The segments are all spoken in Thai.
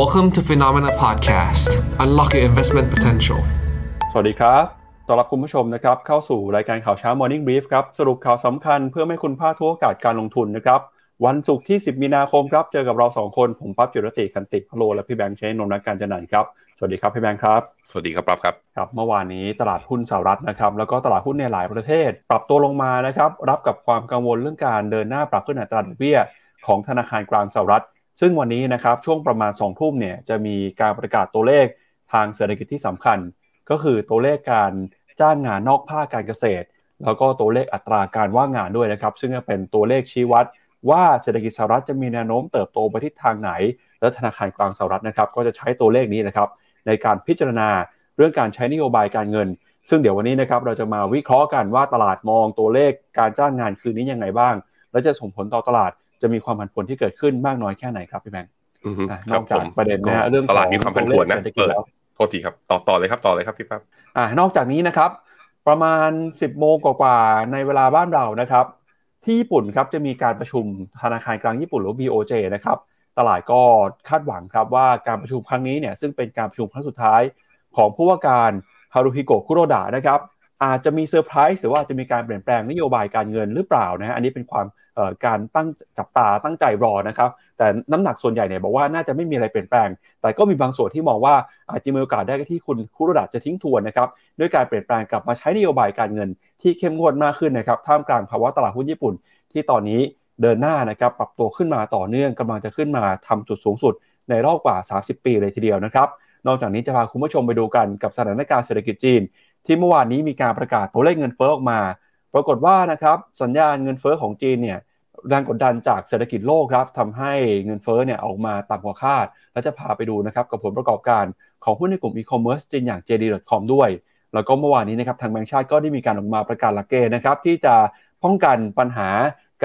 Welcome to Phenomena Podcast Unlock your investment potential สวัสดีครับต้อนรับคุณผู้ชมนะครับเข้าสู่รายการข่าวเช้า Morning Brief ครับ สรุปข่าวสำคัญเพื่อให้คุณพลาดทุกโอกาสการลงทุนนะครับ วันศุกร์ที่ 10 มีนาคมครับ เจอกับเรา 2 คน ผมปั๊บจุรติคันติพโล และพี่แบงค์ใช้นนท์นักการจันนันครับ สวัสดีครับพี่แบงค์ครับ สวัสดีครับปั๊บครับครับ เมื่อวานนี้ตลาดหุ้นสหรัฐนะครับ แล้วก็ตลาดหุ้นในหลายประเทศ ปรับตัวลงมานะครับ รับกับความกังวลเรื่องการเดินหน้าปรับขึ้นอัตราดอกเบี้ยของธนาคารกลางสหรัฐ ซึ่งวันนี้นะครับช่วงประมาณ2ทุ่มเนี่ยจะมีการประกาศตัวเลขทางเศรษฐกิจที่สำคัญ ก็คือตัวเลขการจ้างงานนอกภาคการเกษตร แล้วก็ตัวเลขอัตราการว่างงานด้วยนะครับ ซึ่งจะเป็นตัวเลขชี้วัด ว่าเศรษฐกิจสหรัฐจะมีแนวโน้มเติบโตไปทิศทางไหน และธนาคารกลางสหรัฐนะครับก็จะใช้ตัวเลขนี้นะครับในการพิจารณาเรื่องการใช้นโยบายการเงิน ซึ่งเดี๋ยววันนี้นะครับเราจะมาวิเคราะห์กันว่าตลาดมองตัวเลขการจ้างงานคืนนี้ยังไงบ้าง และจะส่งผลต่อตลาด จะมีความผันผวนที่เกิดขึ้นมากน้อยแค่ไหนครับพี่แบงค์อือฮึอะคนรัอบกจากผมประเด็นนะฮะเรื่องตลาดมีความผันผวนนะของตัวเลขเศรษฐกิเปิจดแล้วโทษทีครับต่อต่อเลยครับต่อเลยครับพี่ปั๊บอ่านอกจากนี้นะครับ ประมาณ 10โมงกว่าๆในเวลาบ้านเรานะครับ ที่ญี่ปุ่นครับจะมีการประชุมธนาคารกลางญี่ปุ่นหรือ BOJ นะครับตลาดก็คาดหวังครับว่าการประชุมครั้งนี้เนี่ยซึ่งเป็นการประชุมครั้งสุดท้ายของผู้ว่าการฮารุฮิโกะคุโรดะนะครับอาจจะมีเซอร์ไพรส์หรือว่าอาจจะมีการเปลี่ยนแปลงนโยบายการเงินหรือเปล่านะฮะอันนี้เป็นความเอ่อ การตั้งจับตาตั้งใจรอนะครับ แต่น้ำหนักส่วนใหญ่เนี่ยบอกว่าน่าจะไม่มีอะไรเปลี่ยนแปลง แต่ก็มีบางส่วนที่มองว่าอาจจะมีโอกาสได้ที่คุณคุโรดะจะทิ้งทวนนะครับด้วยการเปลี่ยนแปลงกลับมาใช้นโยบายการเงินที่เข้มงวดมากขึ้นนะครับท่ามกลางภาวะตลาดหุ้นญี่ปุ่น ที่ตอนนี้เดินหน้านะครับปรับตัวขึ้นมาต่อเนื่องกำลังจะขึ้นมาทำจุดสูงสุด ในรอบกว่า 30 ปีเลยทีเดียวนะครับนอกจากนี้จะพาคุณผู้ชมไปดูกันกับสถานการณ์เศรษฐกิจจีน ที่เมื่อวานนี้มีการประกาศตัวเลขเงินเฟ้อออกมา ปรากฏว่านะครับสัญญาณเงินเฟ้อของจีนเนี่ยแรงกดดันจากเศรษฐกิจโลกครับทำให้เงินเฟ้อเนี่ยออกมาต่ำกว่าคาด และจะพาไปดูนะครับกับผลประกอบการของหุ้นในกลุ่มอีคอมเมิร์ซจีนอย่าง JD.com ด้วย แล้วก็เมื่อวานนี้นะครับทางแบงก์ชาติก็ได้มีการออกมาประกาศหลักเกณฑ์นะครับที่จะป้องกันปัญหา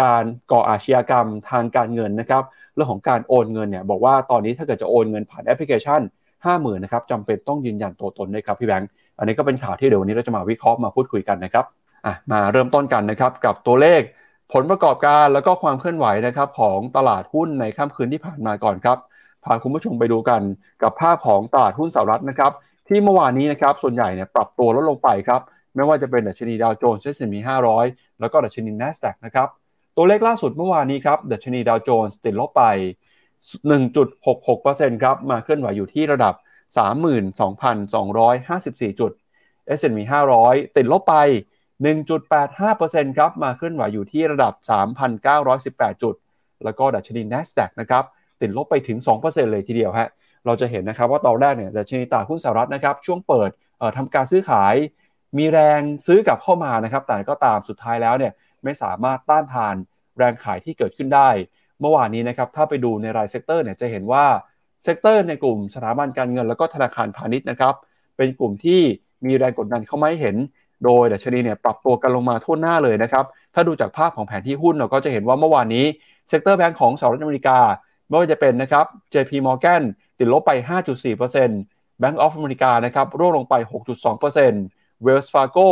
การก่ออาชญากรรมทางการเงินนะครับเรื่องของการโอนเงินเนี่ยบอกว่าตอนนี้ถ้าเกิดจะโอนเงินผ่านแอปพลิเคชัน 50,000นะครับจำเป็นต้องยืนยันตัวตนด้วยครับพี่แบงค์อันนี้ก็เป็นข่าวที่เดี๋ยววันนี้เราจะมาวิเคราะห์มาพูดคุยกันนะครับ อะมาเริ่มต้นกันนะครับกับตัวเลขผลประกอบการแล้วก็ความเคลื่อนไหวนะครับของตลาดหุ้นในค่ำคืนที่ผ่านมาก่อนครับพาคุณผู้ชมไปดูกันกับภาพของตลาดหุ้นสหรัฐนะครับที่เมื่อวานนี้นะครับส่วนใหญ่เนี่ยปรับตัวลดลงไปครับไม่ว่าจะเป็นดัชนีดาวโจนส์ S&P 500แล้วก็ดัชนี NASDAQ นะครับตัวเลขล่าสุดเมื่อวานนี้ครับดัชนีดาวโจนส์ติดลบไป 1.66%ครับมาเคลื่อนไหวอยู่ที่ระดับ 32,254 จุด S&P 500 ติดลบไป 1.85%ครับมาเคลื่อนไหวอยู่ที่ระดับ 3,918 จุด แล้วก็ดัชนี NASDAQ นะครับติดลบไปถึง 2%เลยทีเดียวฮะเราจะเห็นนะครับว่าตอนแรกเนี่ยดัชนีตลาดหุ้นสหรัฐนะครับช่วงเปิดทำการซื้อขาย มีแรงซื้อกลับเข้ามานะครับแต่ก็ตามสุดท้ายแล้วเนี่ยไม่สามารถต้านทานแรงขายที่เกิดขึ้นได้ เมื่อวานนี้นะครับถ้าไปดูในราย sector เนี่ยจะเห็นว่า sector ในกลุ่มสถาบันการเงิน แล้วก็ธนาคารพาณิชย์นะครับเป็นกลุ่มที่มีแรงกดดันเข้ามาให้เห็น โดยดัชนีเนี่ยปรับตัวกันลงมาทั่วหน้าเลยนะครับ ถ้าดูจากภาพของแผนที่หุ้นเราก็จะเห็นว่าเมื่อวานนี้ sector แบงก์ของสหรัฐอเมริกาไม่ว่าจะเป็นนะครับ JP Morgan ติดลบไป 5.4% Bank of America นะครับร่วงลงไป 6.2% Wells Fargo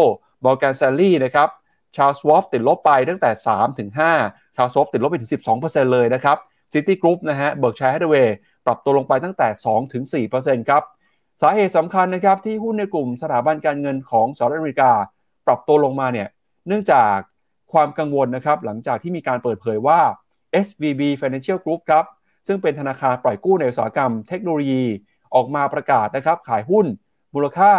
Morgan Stanley นะครับ Charles Schwab ติดลบไปตั้งแต่ 3 ถึง5 Charles Schwab ติดลบไปถึง 12%เลยนะครับ City Group นะฮะ Berkshire Hathaway ปรับตัวลงไปตั้งแต่ 2 ถึง 4%ครับ สาเหตุสำคัญนะครับที่หุ้นในกลุ่มสถาบันการเงินของสหรัฐอเมริกา ปรับตัวลงมาเนี่ยเนื่องจากความกังวลนะครับหลังจากที่มีการเปิดเผยว่า SVB Financial Group ครับซึ่งเป็นธนาคารปล่อยกู้ในอุตสาหกรรมเทคโนโลยีออกมาประกาศนะครับขายหุ้นมูลค่า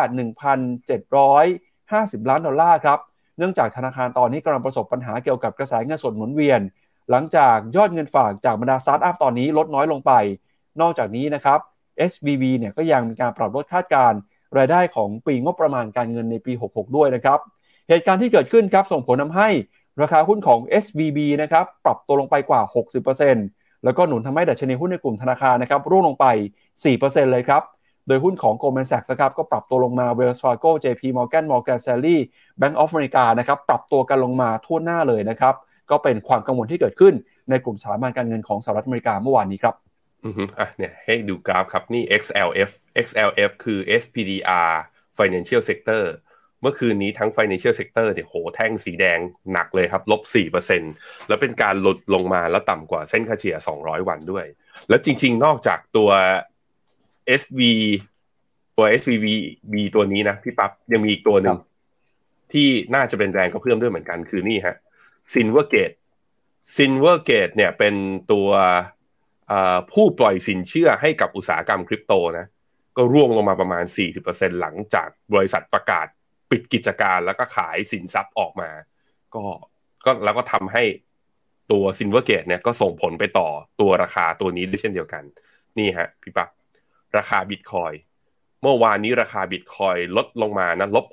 1,750 ล้านดอลลาร์ครับเนื่องจากธนาคารตอนนี้กำลังประสบปัญหาเกี่ยวกับกระแสเงินสดหมุนเวียน หลังจากยอดเงินฝากจากบรรดาสตาร์ทอัพตอนนี้ลดน้อยลงไป นอกจากนี้นะครับ SVB เนี่ยก็ยังมีการปรับลดคาดการณ์รายได้ของปีงบประมาณการเงินในปี 66 ด้วยนะครับ เหตุการณ์ที่เกิดขึ้นครับส่งผลทำให้ราคาหุ้นของ SVB นะครับปรับตัวลงไปกว่า 60%แล้วก็หนุนทำให้ดัชนีหุ้นในกลุ่มธนาคารนะครับร่วงลงไป 4%เลยครับ โดยหุ้นของ Goldman Sachs ครับก็ปรับตัวลงมา Wells Fargo JP Morgan Morgan Stanley Bank of America นะครับปรับตัวกันลงมาทั่วหน้าเลยนะครับ ก็เป็นความกังวลที่เกิดขึ้นในกลุ่มสถาบันการเงินของสหรัฐอเมริกาเมื่อวานนี้ครับ อือฮึอะเนี่ยให้ดูกราฟครับ นี่ XLF XLF คือ SPDR Financial Sector เมื่อคืนนี้ทั้ง Financial Sector เนี่ยโหแท่งสีแดงหนักเลยครับลบ4%แล้วเป็นการหลุดลงมาแล้วต่ำกว่าเส้นค่าเฉลี่ย 200 วันด้วย แล้วจริง ๆ นอกจากตัว SV ตัว SVB ตัวนี้นะพี่ปั๊บยังมีอีกตัวหนึ่งที่น่าจะเป็นแรงกระเพื่อมด้วยเหมือนกันคือนี่ฮะ Silvergate Silvergate เนี่ยเป็นตัว ผู้ปล่อยสินเชื่อให้กับอุตสาหกรรมคริปโตนะก็ร่วงลงมาประมาณ 40%หลังจากบริษัทประกาศปิดกิจการแล้วก็ขายสินทรัพย์ออกมา ก็ก็แล้วก็ทำให้ตัว Silvergate เนี่ยก็ส่งผลไปต่อตัวราคาตัวนี้ด้วยเช่นเดียวกัน นี่ฮะพี่ปั๊บราคาบิตคอยเมื่อวานนี้ราคาบิตคอยลดลงมานะลบ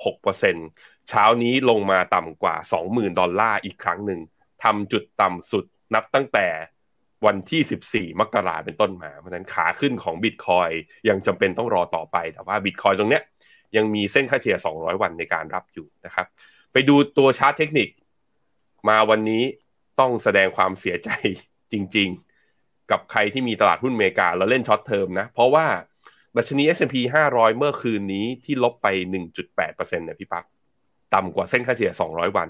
6%เช้านี้ลงมาต่ำกว่า20,000ดอลลาร์อีกครั้งหนึ่งทำจุดต่ำสุดนับตั้งแต่ วันที่ 14 มกราเป็นต้นมา เพราะฉะนั้นขาขึ้นของบิตคอยน์ยังจำเป็นต้องรอต่อไป แต่ว่าบิตคอยน์ตรงเนี้ยยังมีเส้นค่าเฉลี่ย 200 วันในการรับอยู่นะครับ ไปดูตัวชาร์ตเทคนิค มาวันนี้ต้องแสดงความเสียใจจริง ๆ กับใครที่มีตลาดหุ้นอเมริกาแล้วเล่น short term นะ เพราะว่าดัชนี S&P 500 เมื่อคืนนี้ที่ลบไป 1.8%เนี่ยพี่ปับ๊บต่ำกว่าเส้นค่าเฉลี่ย 200 วัน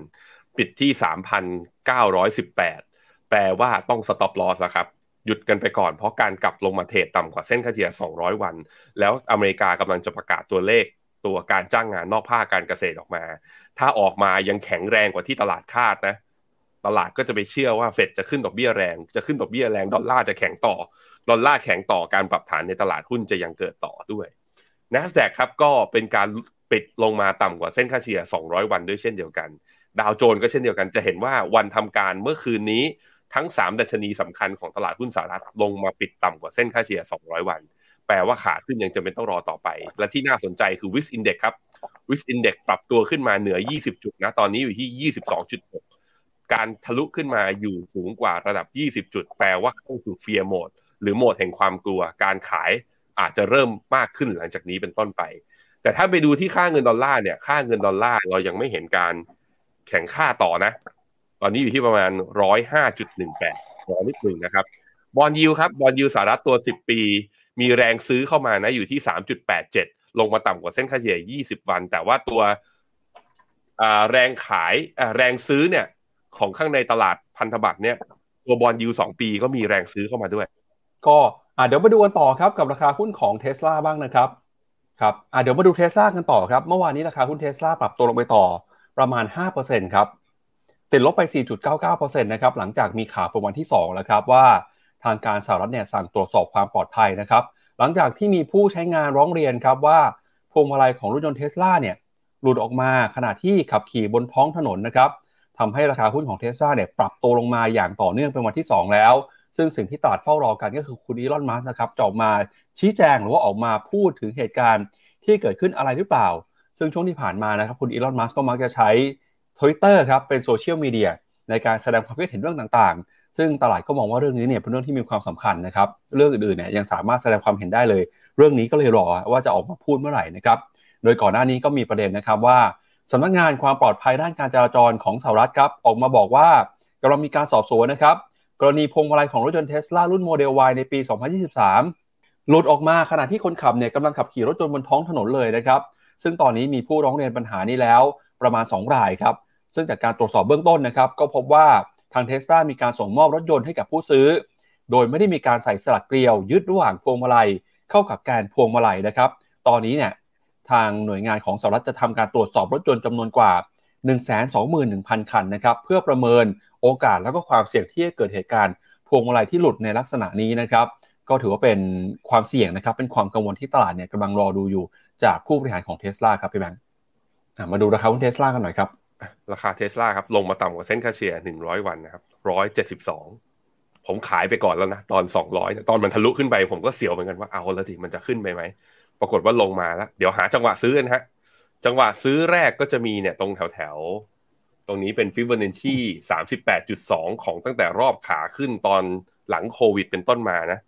ปิดที่ 3,918 แปลว่าต้อง stop loss แล้วครับหยุดกันไปก่อนเพราะการกลับลงมาเทรดต่ำกว่าเส้นค่าเฉลี่ย 200 วัน แล้วอเมริกากำลังจะประกาศตัวเลข ตัวการจ้างงานนอกภาคการเกษตรออกมา ถ้าออกมายังแข็งแรงกว่าที่ตลาดคาดนะ ตลาดก็จะไปเชื่อว่าเฟดจะขึ้นดอกเบี้ยแรง จะขึ้นดอกเบี้ยแรง ดอลลาร์จะแข็งต่อ ดอลลาร์แข็งต่อการปรับฐานในตลาดหุ้นจะยังเกิดต่อด้วย NASDAQ ครับก็เป็นการปิดลงมาต่ำกว่าเส้นค่าเฉลี่ย 200 วันด้วยเช่นเดียวกัน ดาวโจนก็เช่นเดียวกัน จะเห็นว่าวันทำการเมื่อคืนนี้ ทั้ง 3 ดัชนีสำคัญของตลาดหุ้นสหรัฐลงมาปิดต่ำกว่าเส้นค่าเฉลี่ย 200 วัน แปลว่าขาขึ้นยังจะเป็นต้องรอต่อไป และที่น่าสนใจคือ Wix Index ครับ Wix Index ปรับตัวขึ้นมาเหนือ 20 จุดนะ ตอนนี้อยู่ที่ 22.6 การทะลุขึ้นมาอยู่สูงกว่าระดับ 20 จุด แปลว่าเข้าสู่เฟียร์โหมด หรือโหมดแห่งความกลัว การขายอาจจะเริ่มมากขึ้นหลังจากนี้เป็นต้นไป แต่ถ้าไปดูที่ค่าเงินดอลลาร์เนี่ย ค่าเงินดอลลาร์เรายังไม่เห็นการแข่งค่าต่อนะต อนนี้อยู่ที่ประมาณ105.18รอนิดหนึ่งนะครับบอลยูครับบอลยูสหรัฐตัว10ปี มีแรงซื้อเข้ามานะอยู่ที่3.87ลงมาต่ำกว่าเส้นค่าเฉลี่ย20วัน แต่ว่าตัวแรงขายแรงซื้อเนี่ยของข้างในตลาดพันธบัตรเนี่ยตัว bond yield สองปีก็มีแรงซื้อเข้ามาด้วย ก็เดี๋ยวมาดูกันต่อครับกับราคาหุ้นของเทสลาบ้างนะครับครับเดี๋ยวมาดูเทสลากันต่อครับ เมื่อวานนี้ราคาหุ้นเทสลาปรับตัวลงไปต่อประมาณ5%ครับ ติดลบไป 4.99%นะครับหลังจากมีข่าวประวันที่2แล้วครับว่าทางการสหรัฐเนี่ยสั่งตรวจสอบความปลอดภัยนะครับหลังจากที่มีผู้ใช้งานร้องเรียนครับว่าพวงมาลัยของรถยนต์เทสลาเนี่ยหลุดออกมาขณะที่ขับขี่บนท้องถนนนะครับทำให้ราคาหุ้นของเทสลาเนี่ยปรับตัวลงมาอย่างต่อเนื่องเป็นวันที่ 2 แล้ว ซึ่งสิ่งที่ตลาดเฝ้ารอกันก็คือคุณอีลอนมัสก์นะครับจะออกมาชี้แจงหรือว่าออกมาพูดถึงเหตุการณ์ที่เกิดขึ้นอะไรหรือเปล่า ซึ่งช่วงที่ผ่านมานะครับคุณอีลอนมัสก์ก็มักจะใช้ Twitter ครับเป็นโซเชียลมีเดียในการแสดงความคิดเห็นเรื่องต่างๆ ซึ่งตลาดก็มองว่าเรื่องนี้เนี่ยเป็นเรื่องที่มีความสำคัญนะครับ เรื่องอื่นๆเนี่ยยังสามารถแสดงความเห็นได้เลย เรื่องนี้ก็เลยรอว่าจะออกมาพูดเมื่อไหร่นะครับ โดยก่อนหน้านี้ก็มีประเด็นนะครับว่าสำนักงานความปลอดภัยด้านการจราจรของสหรัฐครับออกมาบอกว่ากำลังมีการสอบสวนนะครับกรณีพวงมาลัยของรถยนต์เทสลารุ่นโมเดล Y ในปี 2023 หลุดออกมาขณะที่คนขับเนี่ยกำลังขับขี่รถยนต์บนท้องถนนเลยนะครับ ซึ่งตอนนี้มีผู้ร้องเรียนปัญหานี้แล้วประมาณ 2 รายครับ ซึ่งจากการตรวจสอบเบื้องต้นนะครับ ก็พบว่าทางเทสลามีการส่งมอบรถยนต์ให้กับผู้ซื้อ โดยไม่ได้มีการใส่สลักเกลียวยึดระหว่างพวงมาลัย เข้ากับแกนพวงมาลัยนะครับ ตอนนี้เนี่ยทางหน่วยงานของสหรัฐจะทำการตรวจสอบรถยนต์จำนวนกว่า 121,000 คันนะครับ เพื่อประเมินโอกาสแล้วก็ความเสี่ยงที่จะเกิดเหตุการณ์พวงมาลัยที่หลุดในลักษณะนี้นะครับก็ถือว่าเป็นความเสี่ยงนะครับ เป็นความกังวลที่ตลาดเนี่ยกำลังรอดูอยู่จากผู้บริหารของเทสลาครับพี่แบงค์มาดูราคาหุ้นเทสลากันหน่อยครับ ราคาเทสลาครับลงมาต่ำกว่าเส้นค่าเฉลี่ย100 วันนะครับ 172 ผมขายไปก่อนแล้วนะ ตอน 200 ตอนมันทะลุขึ้นไปผมก็เสียวเหมือนกันว่าเอาแล้วสิมันจะขึ้นไปไหม ปรากฏว่าลงมาแล้ว เดี๋ยวหาจังหวะซื้อกันฮะ จังหวะซื้อแรกก็จะมีเนี่ยตรงแถวแถวตรงนี้เป็นฟิบเบอร์เนชี่สามสิบแปดจุดสองของตั้งแต่รอบขาขึ้นตอนหลังโควิดเป็นต้นมานะ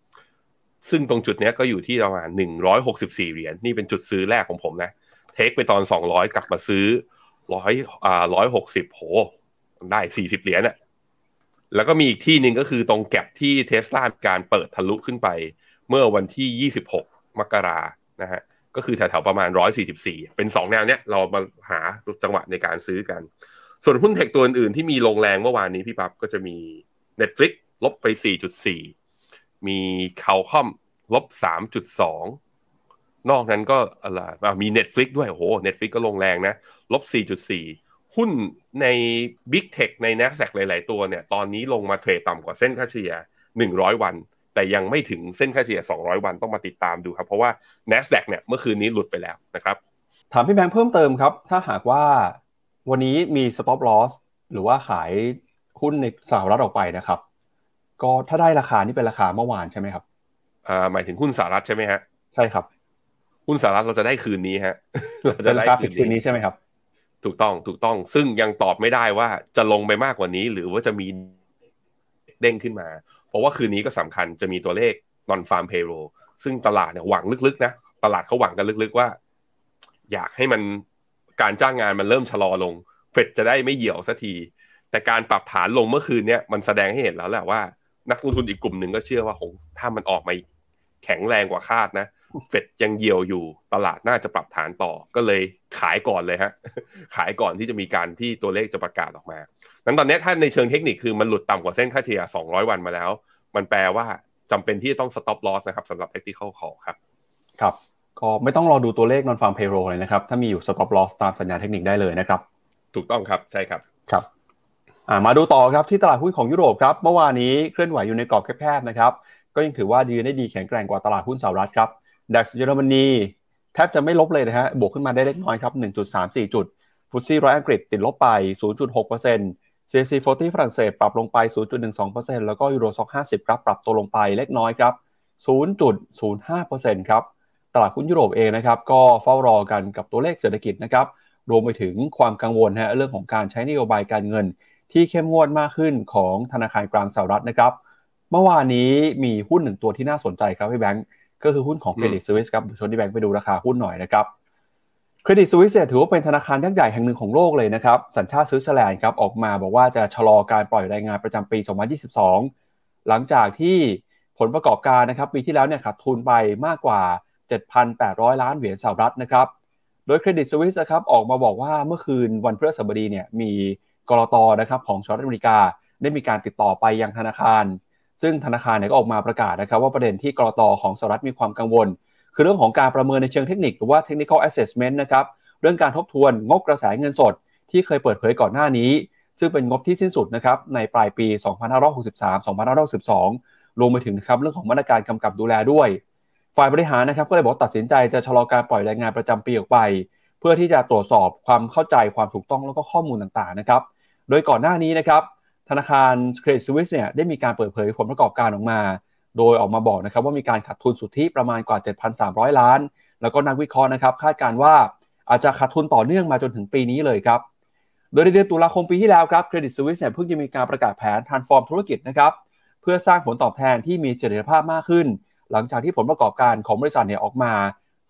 ซึ่งตรงจุดนี้ก็อยู่ที่ประมาณหนึ่งร้อยหกสิบสี่เหรียญนี่เป็นจุดซื้อแรกของผมนะ เทคไปตอนสองร้อยกลับมาซื้อ ร้อยอ่าร้อยหกสิบโหได้สี่สิบเหรียญอะแล้วก็มีอีกที่หนึ่งก็คือตรงแก็บที่เทสลาการเปิดทะลุขึ้นไป เมื่อวันที่ยี่สิบหกมกรานะฮะก็คือแถวๆประมาณ 144 เป็น 2 แนวเนี้ยเรามาหาจังหวะในการซื้อกัน ส่วนหุ้นเทคตัวอื่นที่มีลงแรงเมื่อวานนี้พี่ปั๊บก็จะมี Netflix ลบไป 4.4 มี c a l c o m ลบ 3.2 นอกนั้นก็อะไรมี Netflix ด้วยโอ้โห Netflix ก็ลงแรงนะ ลบ 4.4 หุ้นใน Big Tech ใน NASDAQ หลาย ๆ ตัวเนี่ย ตอนนี้ลงมาเทรดต่ำกว่าเส้นค่าเฉลี่ย 100 วัน แต่ยังไม่ถึงเส้นค่าเฉลี่ย 200 วันต้องมาติดตามดูครับ เพราะว่า NASDAQ เนี่ยเมื่อคืนนี้หลุดไปแล้วนะครับ ถามพี่แบงค์เพิ่มเติมครับ ถ้าหากว่าวันนี้มี stop loss หรือว่าขายหุ้นในสหรัฐออกไปนะครับ ก็ถ้าได้ราคานี่เป็นราคาเมื่อวานใช่ไหมครับอ่าหมายถึงหุ้นสหรัฐใช่ไหมฮะใช่ครับหุ้นสหรัฐเราจะได้คืนนี้ฮะเราเป็จะนราได้คาปิดคืนนี้ใช่ไหมครับ ถูกต้องถูกต้องซึ่งยังตอบไม่ได้ว่าจะลงไปมากกว่านี้ หรือว่าจะมีเด้งขึ้นมา เพราะว่าคืนนี้ก็สำคัญจะมีตัวเลข non farm payroll ซึ่งตลาดเนี่ยหวังลึกๆนะตลาดเขาหวังกันลึกๆว่า อยากให้มันการจ้างงานมันเริ่มชะลอลง เฟดจะได้ไม่เหี่ยวสักที แต่การปรับฐานลงเมื่อคืนเนี่ยมันแสดงให้เห็นแล้วแหละว่า นักลงทุนอีกกลุ่มหนึ่งก็เชื่อว่าคงถ้ามันออกมาแข็งแรงกว่าคาดนะ เฟดยังเหี่ยวอยู่ตลาดน่าจะปรับฐานต่อก็เลยขายก่อนเลยฮะขายก่อนที่จะมีการที่ตัวเลขจะประกาศออกมานั้นตอนนี้ถ้าในเชิงเทคนิคคือมันหลุดต่ำกว่าเส้นค่าเฉลี่ย 200 วันมาแล้ว มันแปลว่าจำเป็นที่จะต้อง stop loss นะครับสำหรับ technical call ครับครับ ก็ไม่ต้องรอดูตัวเลข non farm payroll เลยนะครับ ถ้ามีอยู่ stop loss ตามสัญญาณเทคนิคได้เลยนะครับ ถูกต้องครับใช่ครับครับอ่ามาดูต่อครับที่ตลาดหุ้นของยุโรปครับเมื่อวานนี้เคลื่อนไหวอยู่ในกรอบแคบๆนะครับก็ยังถือว่ายืนได้ดีแข็งแกร่งกว่าตลาดหุ้นสหรัฐครับ ดัคเยอรมนีแทบจะไม่ลบเลยนะฮะบวกขึ้นมาได้เล็กน้อยครับ 1.34 จุดฟุตซี่ร้อยอังกฤษติดลบไป 0.6% CAC 40 ฝรั่งเศสปรับลงไป 0.12%แล้วก็ยูโรซ็อก50 ครับปรับตัวลงไปเล็กน้อยครับ 0.05%ครับตลาดหุ้นยุโรปเองนะครับก็เฝ้ารอกันกับตัวเลขเศรษฐกิจนะครับรวมไปถึงความกังวลฮะเรื่องของการใช้นโยบายการเงิน ที่เข้มงวดมากขึ้นของธนาคารกลางสหรัฐนะครับ เมื่อวานนี้มีหุ้นหนึ่งตัวที่น่าสนใจครับพี่แบงก์ ก็คือหุ้นของเครดิตสวิสครับชวนพี่แบงก์ไปดูราคาหุ้นหน่อยนะครับเครดิตสวิสเนี่ยถือว่าเป็นธนาคารยักษ์ใหญ่แห่งหนึ่งของโลกเลยนะครับสัญชาติสวิตเซอร์แลนด์ครับออกมาบอกว่าจะชะลอการปล่อยรายงานประจำปี 2022 หลังจากที่ผลประกอบการนะครับปีที่แล้วเนี่ยขาดทุนไปมากกว่า 7,800 ล้านเหรียญสหรัฐนะครับโดยเครดิตสวิสนะครับออกมาบอกว่าเมื่อคืนวันพฤหัสบดีเนี่ยมีกรตนะครับของสหรัฐอเมริกา ได้มีการติดต่อไปยังธนาคาร ซึ่งธนาคารเนี่ยก็ออกมาประกาศนะครับว่าประเด็นที่กรตของสหรัฐมีความกังวล คือเรื่องของการประเมินในเชิงเทคนิคหรือว่า technical assessment นะครับเรื่องการทบทวนงบกระแสเงินสด ที่เคยเปิดเผยก่อนหน้านี้ ซึ่งเป็นงบที่สิ้นสุดนะครับในปลายปี 2563-2562รวมไปถึงนะครับเรื่องของมาตรการกำกับดูแลด้วย ฝ่ายบริหารนะครับก็เลยบอกตัดสินใจจะชะลอการปล่อยรายงานประจำปีออกไป เพื่อที่จะตรวจสอบความเข้าใจความถูกต้องแล้วก็ข้อมูลต่างๆนะครับโดยก่อนหน้านี้นะครับ ธนาคารเครดิตสวิสเนี่ยได้มีการเปิดเผยผลประกอบการออกมา โดยออกมาบอกนะครับว่ามีการขาดทุนสุทธิประมาณกว่า 7,300 ล้าน แล้วก็นักวิเคราะห์นะครับคาดการว่าอาจจะขาดทุนต่อเนื่องมาจนถึงปีนี้เลยครับ โดยในเดือนตุลาคมปีที่แล้วครับเครดิตสวิสเนี่ยเพิ่งจะมีการประกาศแผน transform ธุรกิจนะครับเพื่อสร้างผลตอบแทนที่มีเสถียรภาพมากขึ้น หลังจากที่ผลประกอบการของบริษัทเนี่ยออกมา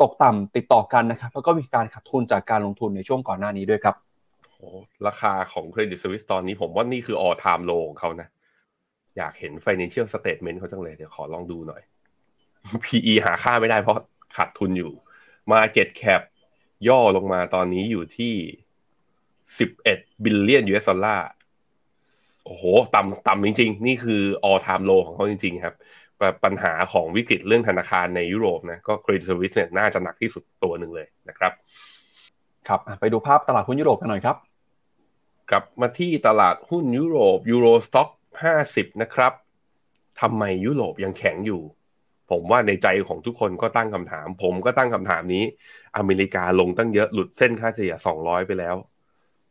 ตกต่ำติดต่อกันนะครับแล้วก็มีการขาดทุนจากการลงทุนในช่วงก่อนหน้านี้ด้วยครับ โอ้ราคาของเครดิตสวิสตอนนี้ผมว่านี่คือ all time low ของเขานะ อยากเห็น financial statement เขาจังเลย เดี๋ยวขอลองดูหน่อย PE หาค่าไม่ได้เพราะขาดทุนอยู่ Market Cap ย่อลงมาตอนนี้อยู่ที่ 11 billion US ดอลลาร์โอ้โห ต่ำต่ำจริง ๆ นี่คือ all time low ของเขาจริง ๆ ครับ ปัญหาของวิกฤตเรื่องธนาคารในยุโรปนะ ก็ Credit Suisse เนี่ยน่าจะหนักที่สุดตัวหนึ่งเลยนะครับ ครับไปดูภาพตลาดหุ้นยุโรปกันหน่อยครับ กลับมาที่ตลาดหุ้นยุโรปยูโรสต็อก50นะครับทำไมยุโรปยังแข็งอยู่ ผมว่าในใจของทุกคนก็ตั้งคำถาม ผมก็ตั้งคำถามนี้ อเมริกาลงตั้งเยอะหลุดเส้นค่าเฉลี่ย200 ไปแล้ว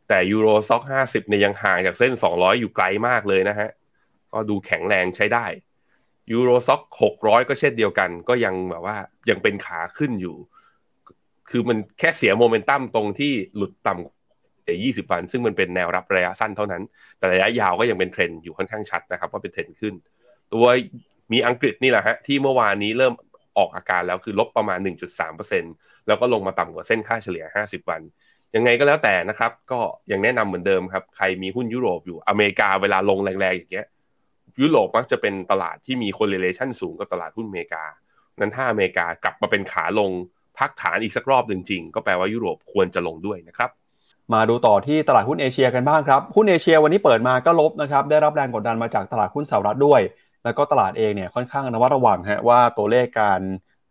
แต่ Euro Stoxx 50เนี่ยยังห่างจากเส้น 200 อยู่ไกลมากเลยนะฮะ ก็ดูแข็งแรงใช้ได้ Euro Stoxx 600 ก็เช่นเดียวกัน ก็ยังแบบว่ายังเป็นขาขึ้นอยู่ คือมันแค่เสียโมเมนตัมตรงที่หลุดต่ำกว่า20วัน ซึ่งมันเป็นแนวรับระยะสั้นเท่านั้น แต่ระยะยาวก็ยังเป็นเทรนด์อยู่ค่อนข้างชัดนะครับว่าเป็นเทรนด์ขึ้น ตัวมีอังกฤษนี่แหละฮะที่เมื่อวานนี้เริ่มออกอาการแล้วคือลบประมาณ 1.3%แล้วก็ลงมาต่ำกว่าเส้นค่าเฉลี่ย 50 วัน ยังไงก็แล้วแต่นะครับ ก็ยังแนะนำเหมือนเดิมครับ ใครมีหุ้นยุโรปอยู่อเมริกาเวลาลงแรงๆอย่างเงี้ยยุโรปมักจะเป็นตลาดที่มี correlation สูงกับตลาดหุ้นอเมริกา นั้นถ้าอเมริกากลับมาเป็นขาลง พักฐานอีกสักรอบหนึ่งจริง ก็แปลว่ายุโรปควรจะลงด้วยนะครับมาดูต่อที่ตลาดหุ้นเอเชียกันบ้างครับ หุ้นเอเชียวันนี้เปิดมาก็ลบนะครับ ได้รับแรงกดดันมาจากตลาดหุ้นสหรัฐด้วย แล้วก็ตลาดเองเนี่ยค่อนข้างระมัดระวังฮะว่าตัวเลขการ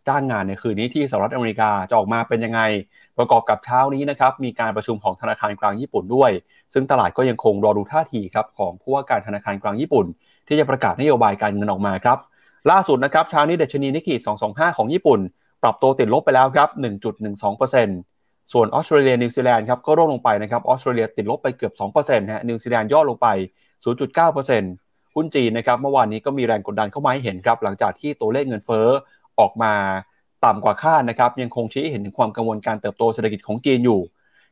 จ้างงานในคืนนี้ที่สหรัฐอเมริกาจะออกมาเป็นยังไง ประกอบกับเช้านี้นะครับมีการประชุมของธนาคารกลางญี่ปุ่นด้วย ซึ่งตลาดก็ยังคงรอดูท่าทีครับของผู้ว่าการธนาคารกลางญี่ปุ่น ที่จะประกาศนโยบายการเงินออกมาครับ ล่าสุดนะครับเช้านี้ดัชนีนิกเกอิ225 ของญี่ปุ่น ปรับตัวติดลบไปแล้วครับ1.12%ส่วนออสเตรเลียนิวซีแลนด์ครับก็ร่วงลงไปนะครับออสเตรเลียติดลบไปเกือบ2%ฮะนิวซีแลนด์ย่อลงไป 0.9%หุ้นจีนนะครับเมื่อวานนี้ก็มีแรงกดดันเข้ามาให้เห็นครับหลังจากที่ตัวเลขเงินเฟ้อออกมาต่ำกว่าคาดนะครับยังคงชี้เห็นถึงความกังวลการเติบโตเศรษฐกิจของจีนอยู่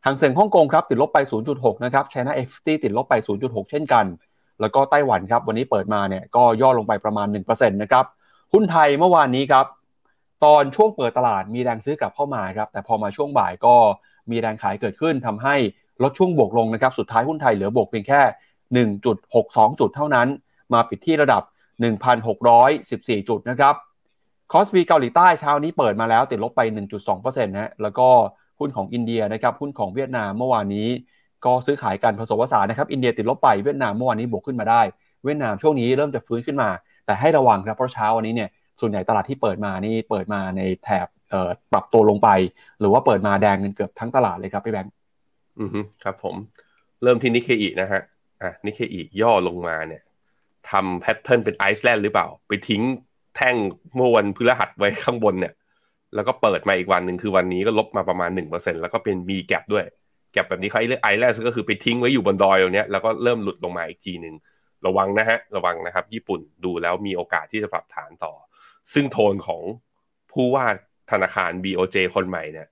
หางเสียงฮ่องกงครับติดลบไป 0.6 นะครับ China FT ติดลบไป 0.6 เช่นกัน แล้วก็ไต้หวันครับวันนี้เปิดมาเนี่ยก็ย่อลงไปประมาณ 1%นะครับ หุ้นไทยเมื่อวานนี้ครับ ตอนช่วงเปิดตลาดมีแรงซื้อกลับเข้ามาครับแต่พอมาช่วงบ่ายก็มีแรงขายเกิดขึ้นทำให้ลดช่วงบวกลงนะครับสุดท้ายหุ้นไทยเหลือบวกเพียงแค่ 1.62 จุดเท่านั้น มาปิดที่ระดับ 1,614 จุดนะครับคอสปีเกาหลีใต้เช้านี้เปิดมาแล้วติดลบไป 1.2%นะแล้วก็หุ้นของอินเดียนะครับหุ้นของเวียดนามเมื่อวานนี้ ก็ซื้อขายกันผสมผสานนะครับอินเดียติดลบไปเวียดนามเมื่อวานนี้บวกขึ้นมาได้ เวียดนามช่วงนี้เริ่มจะฟื้นขึ้นมา แต่ให้ระวังครับเพราะเช้าวันนี้เนี่ย ส่วนใหญ่ตลาดที่เปิดมานี่เปิดมาในแถบปรับตัวลงไป หรือว่าเปิดมาแดงกันเกือบทั้งตลาดเลยครับพี่แบงค์อือฮึครับผมเริ่มที่นิกเกอินะฮะอะนิกเกอิย่อลงมาเนี่ยทำ pattern เป็น island หรือเปล่า ไปทิ้งแท่งเมื่อวันพฤหัสไว้ข้างบนเนี่ย แล้วก็เปิดมาอีกวันหนึ่งคือวันนี้ก็ลบมาประมาณหนึ่งเปอร์เซ็นแล้วก็เป็นมี gap ด้วย gap แบบนี้เขาเรียก island ก็คือไปทิ้งไว้อยู่บนดอยตรงนี้แล้วก็เริ่มหลุดลงมาอีกทีหนึ่งระวังนะฮะ ระวังนะครับ ญี่ปุ่นดูแล้วมีโอกาสที่จะปรับฐานต่อ ซึ่งโทนของผู้ว่าธนาคาร BOJ คนใหม่เนี่ย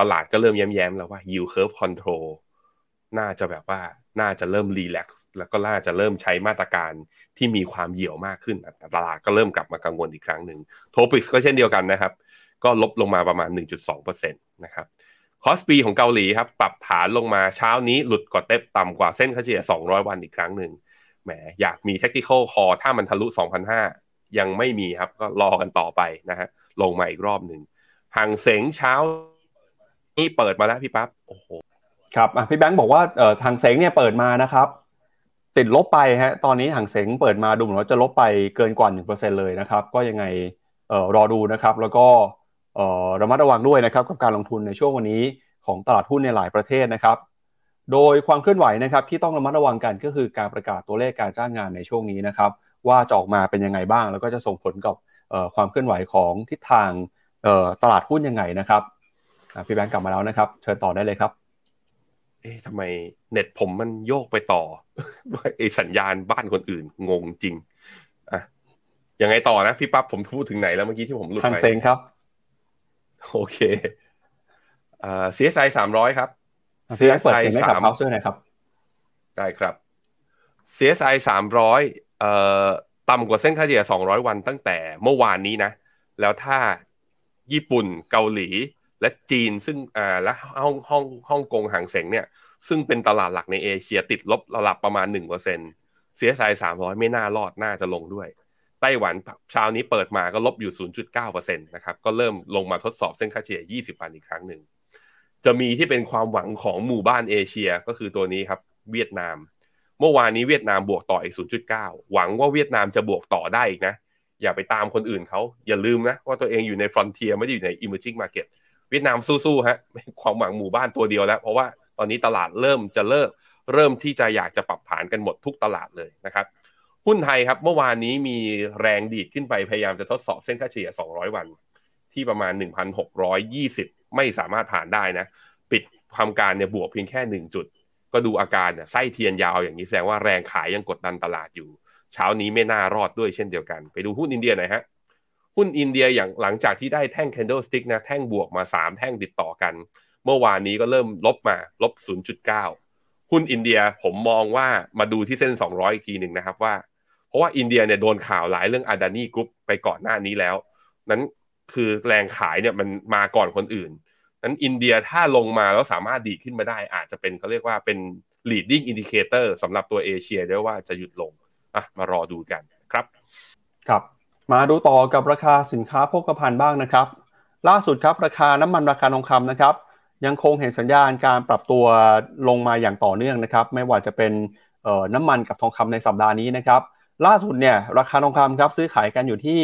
ตลาดก็เริ่มแย้มๆแล้วว่า yield curve control น่าจะแบบว่าน่าจะเริ่ม relax แล้วก็น่าจะเริ่มใช้มาตรการที่มีความเหี่ยวมากขึ้น ตลาดก็เริ่มกลับมากังวลอีกครั้งหนึ่ง TOPIX ก็เช่นเดียวกันนะครับ ก็ลบลงมาประมาณ 1.2%นะครับ KOSPI ของเกาหลีครับ ปรับฐานลงมาเช้านี้หลุดกรอบเต็บต่ำกว่าเส้นค่าเฉลี่ย 200 วันอีกครั้งหนึ่งแหมอยากมี technical call ถ้ามันทะลุ 2,500 ยังไม่มีครับ ก็รอกันต่อไปนะฮะลงมาอีกรอบหนึ่งห่างเสงเช้า นี่เปิดมาแล้วพี่ปั๊บโอ้โหครับพี่แบงค์บอกว่าเอ่อทางเสงเนี่ยเปิดมานะครับ ติดลบไปฮะตอนนี้ทางเสงเปิดมาดูเหมือนว่าจะลบไปเกินกว่า1%เลยนะครับ ก็ยังไงเอ่อรอดูนะครับ แล้วก็เอ่อระมัดระวังด้วยนะครับกับการลงทุนในช่วงวันนี้ของตลาดหุ้นในหลายประเทศนะครับ โดยความเคลื่อนไหวนะครับที่ต้องระมัดระวังกันก็คือการประกาศตัวเลขการจ้างงานในช่วงนี้นะครับ ว่าจะออกมาเป็นยังไงบ้าง แล้วก็จะส่งผลกับความเคลื่อนไหวของทิศทางตลาดหุ้นยังไงนะครับพี่แบงค์กลับมาแล้วนะครับ เชิญต่อได้เลยครับ เอ๊ะทำไมเน็ตผมมันโยกไปต่อไอสัญญาณบ้านคนอื่นงงจริงอะยังไงต่อนะพี่ปั๊บผมพูดถึงไหนแล้วเมื่อกี้ที่ผมหลุดไปทางเซ็งครับโอเคอ่า CSI สามร้อยครับ CSI สามเสื้อหน่อยครับได้ครับ CSI สามร้อยเอ่อ ต่ำกว่าเส้นค่าเฉลี่ยสองร้อยวันตั้งแต่เมื่อวานนี้นะ แล้วถ้าญี่ปุ่นเกาหลีและจีนซึ่งและฮ่องฮ่องฮ่องกงหางเสงเนี่ย ซึ่งเป็นตลาดหลักในเอเชียติดลบระดับประมาณ1% CSI 300 ไม่น่ารอดน่าจะลงด้วย ไต้หวันเช้านี้เปิดมาก็ลบอยู่ 0.9%นะครับ ก็เริ่มลงมาทดสอบเส้นค่าเฉลี่ย 20 วันอีกครั้งหนึ่ง จะมีที่เป็นความหวังของหมู่บ้านเอเชียก็คือตัวนี้ครับ เวียดนาม เมื่อวานนี้เวียดนามบวกต่ออีก 0.9 หวังว่าเวียดนามจะบวกต่อได้อีกนะ อย่าไปตามคนอื่นเขาอย่าลืมนะ ว่าตัวเองอยู่ในฟรอนเทียไม่ได้อยู่ใน emerging market เวียดนามสู้ๆฮะความหวังหมู่บ้านตัวเดียวแล้ว เพราะว่าตอนนี้ตลาดเริ่มจะเลิก เริ่มที่จะอยากจะปรับฐานกันหมดทุกตลาดเลยนะครับหุ้นไทยครับเมื่อวานนี้มีแรงดีดขึ้นไปพยายามจะทดสอบเส้นค่าเฉลี่ย 200 วัน ที่ประมาณ 1,620 ไม่สามารถผ่านได้นะ ปิดทำการเนี่ยบวกเพียงแค่ 1 จุด ก็ดูอาการเนี่ยไส้เทียนยาวอย่างนี้แสดงว่าแรงขายยังกดดันตลาดอยู่ เช้านี้ไม่น่ารอดด้วยเช่นเดียวกัน ไปดูหุ้นอินเดียหน่อยฮะหุ้นอินเดียอย่างหลังจากที่ได้แท่ง candlestick นะแท่งบวกมา 3 แท่งติดต่อกัน เมื่อวานนี้ก็เริ่มลบมาลบ 0.9 หุ้นอินเดียผมมองว่ามาดูที่เส้น 200 อีกทีหนึ่งนะครับว่า เพราะว่าอินเดียเนี่ยโดนข่าวหลายเรื่องอาดานีกรุ๊ปไปก่อนหน้านี้แล้ว นั้นคือแรงขายเนี่ยมันมาก่อนคนอื่น นั้นอินเดียถ้าลงมาแล้วสามารถดีขึ้นมาได้ อาจจะเป็นเขาเรียกว่าเป็น leading indicator สำหรับตัวเอเชียด้วยว่าจะหยุดลงอะมารอดูกันครับ ครับ มาดูต่อกับราคาสินค้าโภคภัณฑ์บ้างนะครับ ล่าสุดครับราคาน้ำมันราคาทองคำนะครับ ยังคงเห็นสัญญาณการปรับตัวลงมาอย่างต่อเนื่องนะครับ ไม่ว่าจะเป็นน้ำมันกับทองคำในสัปดาห์นี้นะครับ ล่าสุดเนี่ยราคาทองคำครับซื้อขายกันอยู่ที่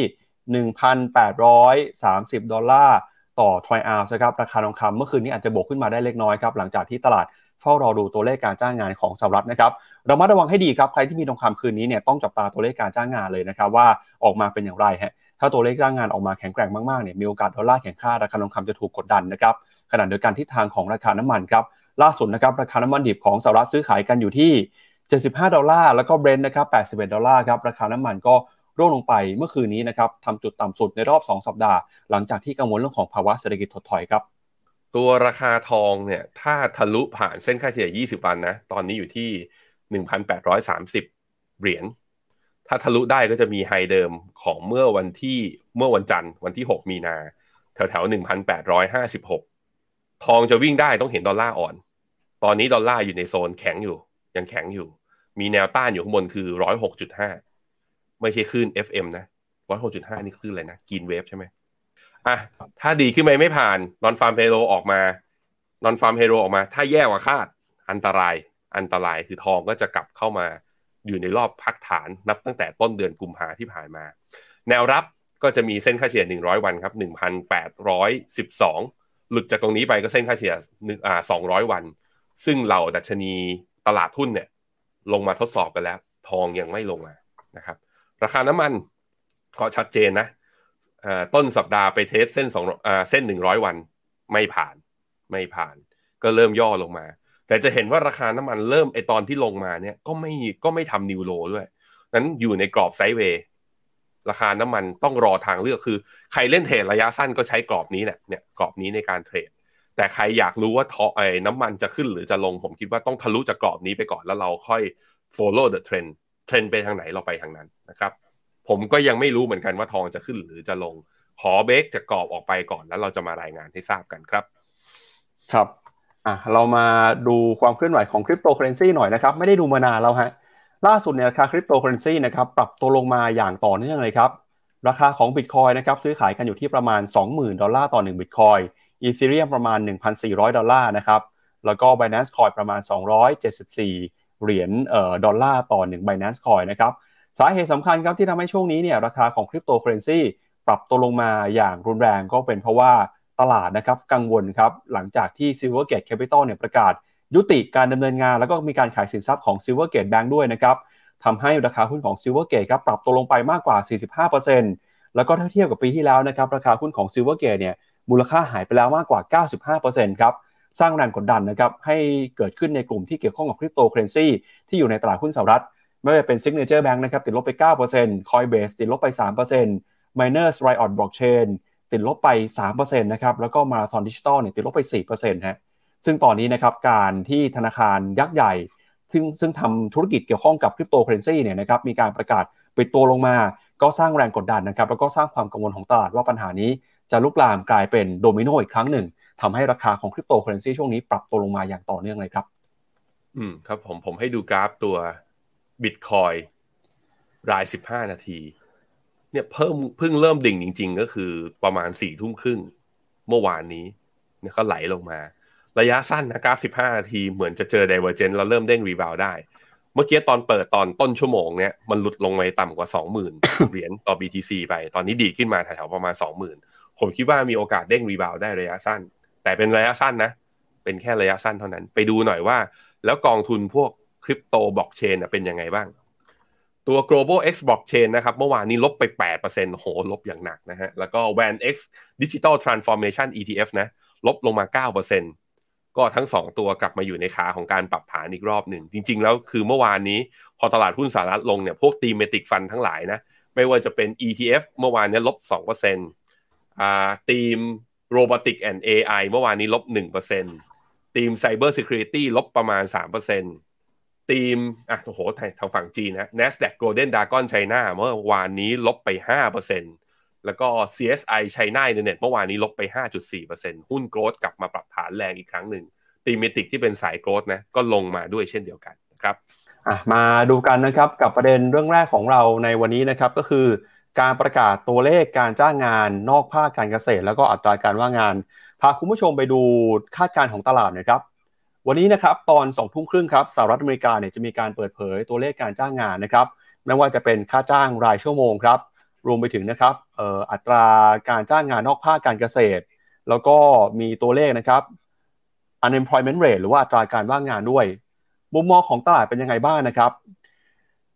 1,830 ดอลลาร์ ต่อทรอยอาร์นะครับราคาทองคำเมื่อคืนนี้อาจจะบวกขึ้นมาได้เล็กน้อยครับหลังจากที่ตลาดเฝ้ารอดูตัวเลขการจ้างงานของสหรัฐนะครับเรามาระวังให้ดีครับใครที่มีทองคำคืนนี้เนี่ยต้องจับตาตัวเลขการจ้างงานเลยนะครับว่าออกมาเป็นอย่างไรฮะถ้าตัวเลขจ้างงานออกมาแข็งแกร่งมากๆเนี่ยมีโอกาสดอลลาร์แข็งค่าราคาทองคำจะถูกกดดันนะครับขณะเดียวกันทิศทางของราคาน้ำมันครับล่าสุดนะครับราคาน้ำมันดิบของสหรัฐซื้อขายกันอยู่ที่ 75 ดอลลาร์แล้วก็เบรนท์นะครับ81 ดอลลาร์ครับราคาน้ำมันก็ ร่วงลงไปเมื่อคืนนี้นะครับทำจุดต่ำสุดในรอบ 2 สัปดาห์ หลังจากที่กังวลเรื่องของภาวะเศรษฐกิจถดถอยครับตัวราคาทองเนี่ยถ้าทะลุผ่านเส้นค่าเฉลี่ย 20 วันนะตอนนี้อยู่ที่ 1,830 เหรียญถ้าทะลุได้ก็จะมีไฮเดิมของเมื่อวันที่เมื่อวันจันทร์วันที่ 6 มีนา แถวแถว1,856 ทองจะวิ่งได้ต้องเห็นดอลลาร์อ่อน ตอนนี้ดอลลาร์อยู่ในโซนแข็งอยู่ ยังแข็งอยู่ มีแนวต้านอยู่ข้างบนคือ 106.5 ไม่ใช่คลื่น FM นะ106.5นี่คลื่นอะไรนะกินเวฟใช่ไหมอะถ้าดีขึ้นไปไม่ผ่านนอนฟาร์มเฮโรออกมานอนฟาร์มเฮโรออกมา ถ้าแย่กว่าคาดอันตรายอันตรายคือทองก็จะกลับเข้ามาอยู่ในรอบพักฐานนับตั้งแต่ต้นเดือนกุมภาที่ผ่านมา แนวรับก็จะมีเส้นค่าเฉลี่ย 100 วันครับ1,812 หลุดจากตรงนี้ไปก็เส้นค่าเฉลี่ยอ่า200 วัน ซึ่งเหล่าดัชนีตลาดหุ้นเนี่ย ลงมาทดสอบกันแล้ว ทองยังไม่ลงมานะครับ ราคาน้ำมันก็ชัดเจนนะต้นสัปดาห์ไปเทสเส้นสองเส้นหนึ่งร้อยวันไม่ผ่านไม่ผ่าน ก็เริ่มย่อลงมา แต่จะเห็นว่าราคาน้ำมันเริ่มไอตอนที่ลงมาเนี่ยก็ไม่ก็ไม่ทำนิวโรด้วยนั้นอยู่ในกรอบไซด์เวย์ราคาน้ำมันต้องรอทางเลือกคือ ใครเล่นเทรดระยะสั้นก็ใช้กรอบนี้แหละเนี่ยกรอบนี้ในการเทรด แต่ใครอยากรู้ว่าทอไอ้น้ำมันจะขึ้นหรือจะลงผมคิดว่าต้องทะลุจากกรอบนี้ไปก่อนแล้วเราค่อย follow the trend เทรนด์ไปทางไหนเราไปทางนั้นนะครับ ผมก็ยังไม่รู้เหมือนกันว่าทองจะขึ้นหรือจะลง ขอเบรกจากกรอบออกไปก่อนแล้วเราจะมารายงานให้ทราบกันครับ ครับอะเรามาดูความเคลื่อนไหวของคริปโตเคอเรนซีหน่อยนะครับไม่ได้ดูมานานแล้วฮะล่าสุดเนี่ยราคาคริปโตเคอเรนซีนะครับปรับตัวลงมาอย่างต่อเนื่องเลยครับราคาของบิตคอยน์นะครับซื้อขายกันอยู่ที่ประมาณ 20,000 ดอลลาร์ต่อ1บิตคอยน์อีเธอเรียมประมาณ 1,400 ดอลลาร์นะครับแล้วก็ Binance Coin ประมาณ 274 เหรียญดอลลาร์ต่อ1 Binance Coin นะครับสาเหตุสำคัญครับที่ทำให้ช่วงนี้เนี่ยราคาของคริปโตเคอเรนซีปรับตัวลงมาอย่างรุนแรงก็เป็นเพราะว่าตลาดนะครับกังวลครับหลังจากที่ Silvergate Capital เนี่ยประกาศ ยุติการดำเนินงาน แล้วก็มีการขายสินทรัพย์ของ Silvergate Bank ด้วยนะครับทำให้ราคาหุ้นของ Silvergate ครับปรับตัวลงไปมากกว่า 45%แล้วก็ถ้าเทียบกับปีที่แล้วนะครับราคาหุ้นของ Silvergate เนี่ยมูลค่าหายไปแล้วมากกว่า 95%ครับ สร้างแรงกดดันนะครับให้เกิดขึ้นในกลุ่มที่เกี่ยวข้องกับคริปโตเคอเรนซีที่อยู่ในตลาดหุ้นสหรัฐ ไม่ว่าเป็น Signature Bank นะครับติดลบไป 9% Coinbase ติดลบไป 3% Miners Riot Blockchain ติดลบไป 3%นะครับแล้วก็ Marathon Digital เนี่ยติดลบไป 4%ฮะซึ่งตอนนี้นะครับการที่ธนาคารยักษ์ใหญ่ ซึ่งซึ่งทำธุรกิจเกี่ยวข้องกับคริปโตเคอเรนซีเนี่ยนะครับมีการประกาศปิดตัวลงมาก็สร้างแรงกดดันนะครับแล้วก็สร้างความกังวลของตลาดว่าปัญหานี้จะลุกลามกลายเป็นโดมิโนอีกครั้งหนึ่ง ทำให้ราคาของคริปโตเคอเรนซีช่วงนี้ปรับตัวลงมาอย่างต่อเนื่องเลยครับ อืมครับผมผมให้ดูกราฟตัวบิตคอยน์รายสิบห้านาที เนี่ยเพิ่มเพิ่งเริ่มดิ่งจริง ๆ ก็คือประมาณสี่ทุ่มครึ่งเมื่อวานนี้เนี่ยก็ไหลลงมา ระยะสั้นนะกราฟสิบห้านาทีเหมือนจะเจอ d i เวอร์เจนแล้วเริ่มเด้ง rebound ได้ เมื่อกี้ตอนเปิดตอนต้นชั่วโมงเนี่ยมันหลุดลงไปต่ำกว่าสองหมื่นเหรียญต่อ BTC ไป ตอนนี้ดีขึ้นมาแถวๆประมาณสองหมื่นผมคิดว่ามีโอกาสเด้งรีบาวได้ระยะสั้น แต่เป็นระยะสั้นนะ เป็นแค่ระยะสั้นเท่านั้น ไปดูหน่อยว่า แล้วกองทุนพวกคริปโตบล็อกเชนเป็นยังไงบ้าง ตัว global x blockchain นะครับ เมื่อวานนี้ลบไป 8%โห ลบอย่างหนักนะฮะ แล้วก็ van x digital transformation ETF นะ ลบลงมา 9%ก็ทั้ง 2 ตัวกลับมาอยู่ในขาของการปรับฐานอีกรอบหนึ่ง จริง ๆ แล้วคือเมื่อวานนี้ พอตลาดหุ้นสหรัฐลงเนี่ย พวก thematic fund ทั้งหลายนะ ไม่ว่าจะเป็น ETF เมื่อวานนี้ลบ 2%อ่าทีม robotic and AI เมื่อวานนี้ลบ1%ทีม cyber security ลบประมาณ3%ทีมอะโอ้โหทางฝั่งจีนนะ NASDAQ Golden Dragon China เมื่อวานนี้ลบไป5%แล้วก็ CSI China Internet เมื่อวานนี้ลบไป 5.4%หุ้นโกรดกลับมาปรับฐานแรงอีกครั้งหนึ่งตีเมติกที่เป็นสายโกรดนะก็ลงมาด้วยเช่นเดียวกันนะครับอะมาดูกันนะครับกับประเด็นเรื่องแรกของเราในวันนี้นะครับก็คือ การประกาศตัวเลขการจ้างงานนอกภาคการเกษตร แล้วก็อัตราการว่างงาน พาคุณผู้ชมไปดูคาดการณ์ของตลาดนะครับ วันนี้นะครับตอน2ทุ่มครึ่งครับสหรัฐอเมริกาเนี่ยจะมีการเปิดเผยตัวเลขการจ้างงานนะครับ ไม่ว่าจะเป็นค่าจ้างรายชั่วโมงครับ รวมไปถึงนะครับอัตราการจ้างงานนอกภาคการเกษตร แล้วก็มีตัวเลขนะครับ unemployment rate หรือว่าอัตราการว่างงานด้วย มุมมองของตลาดเป็นยังไงบ้างนะครับ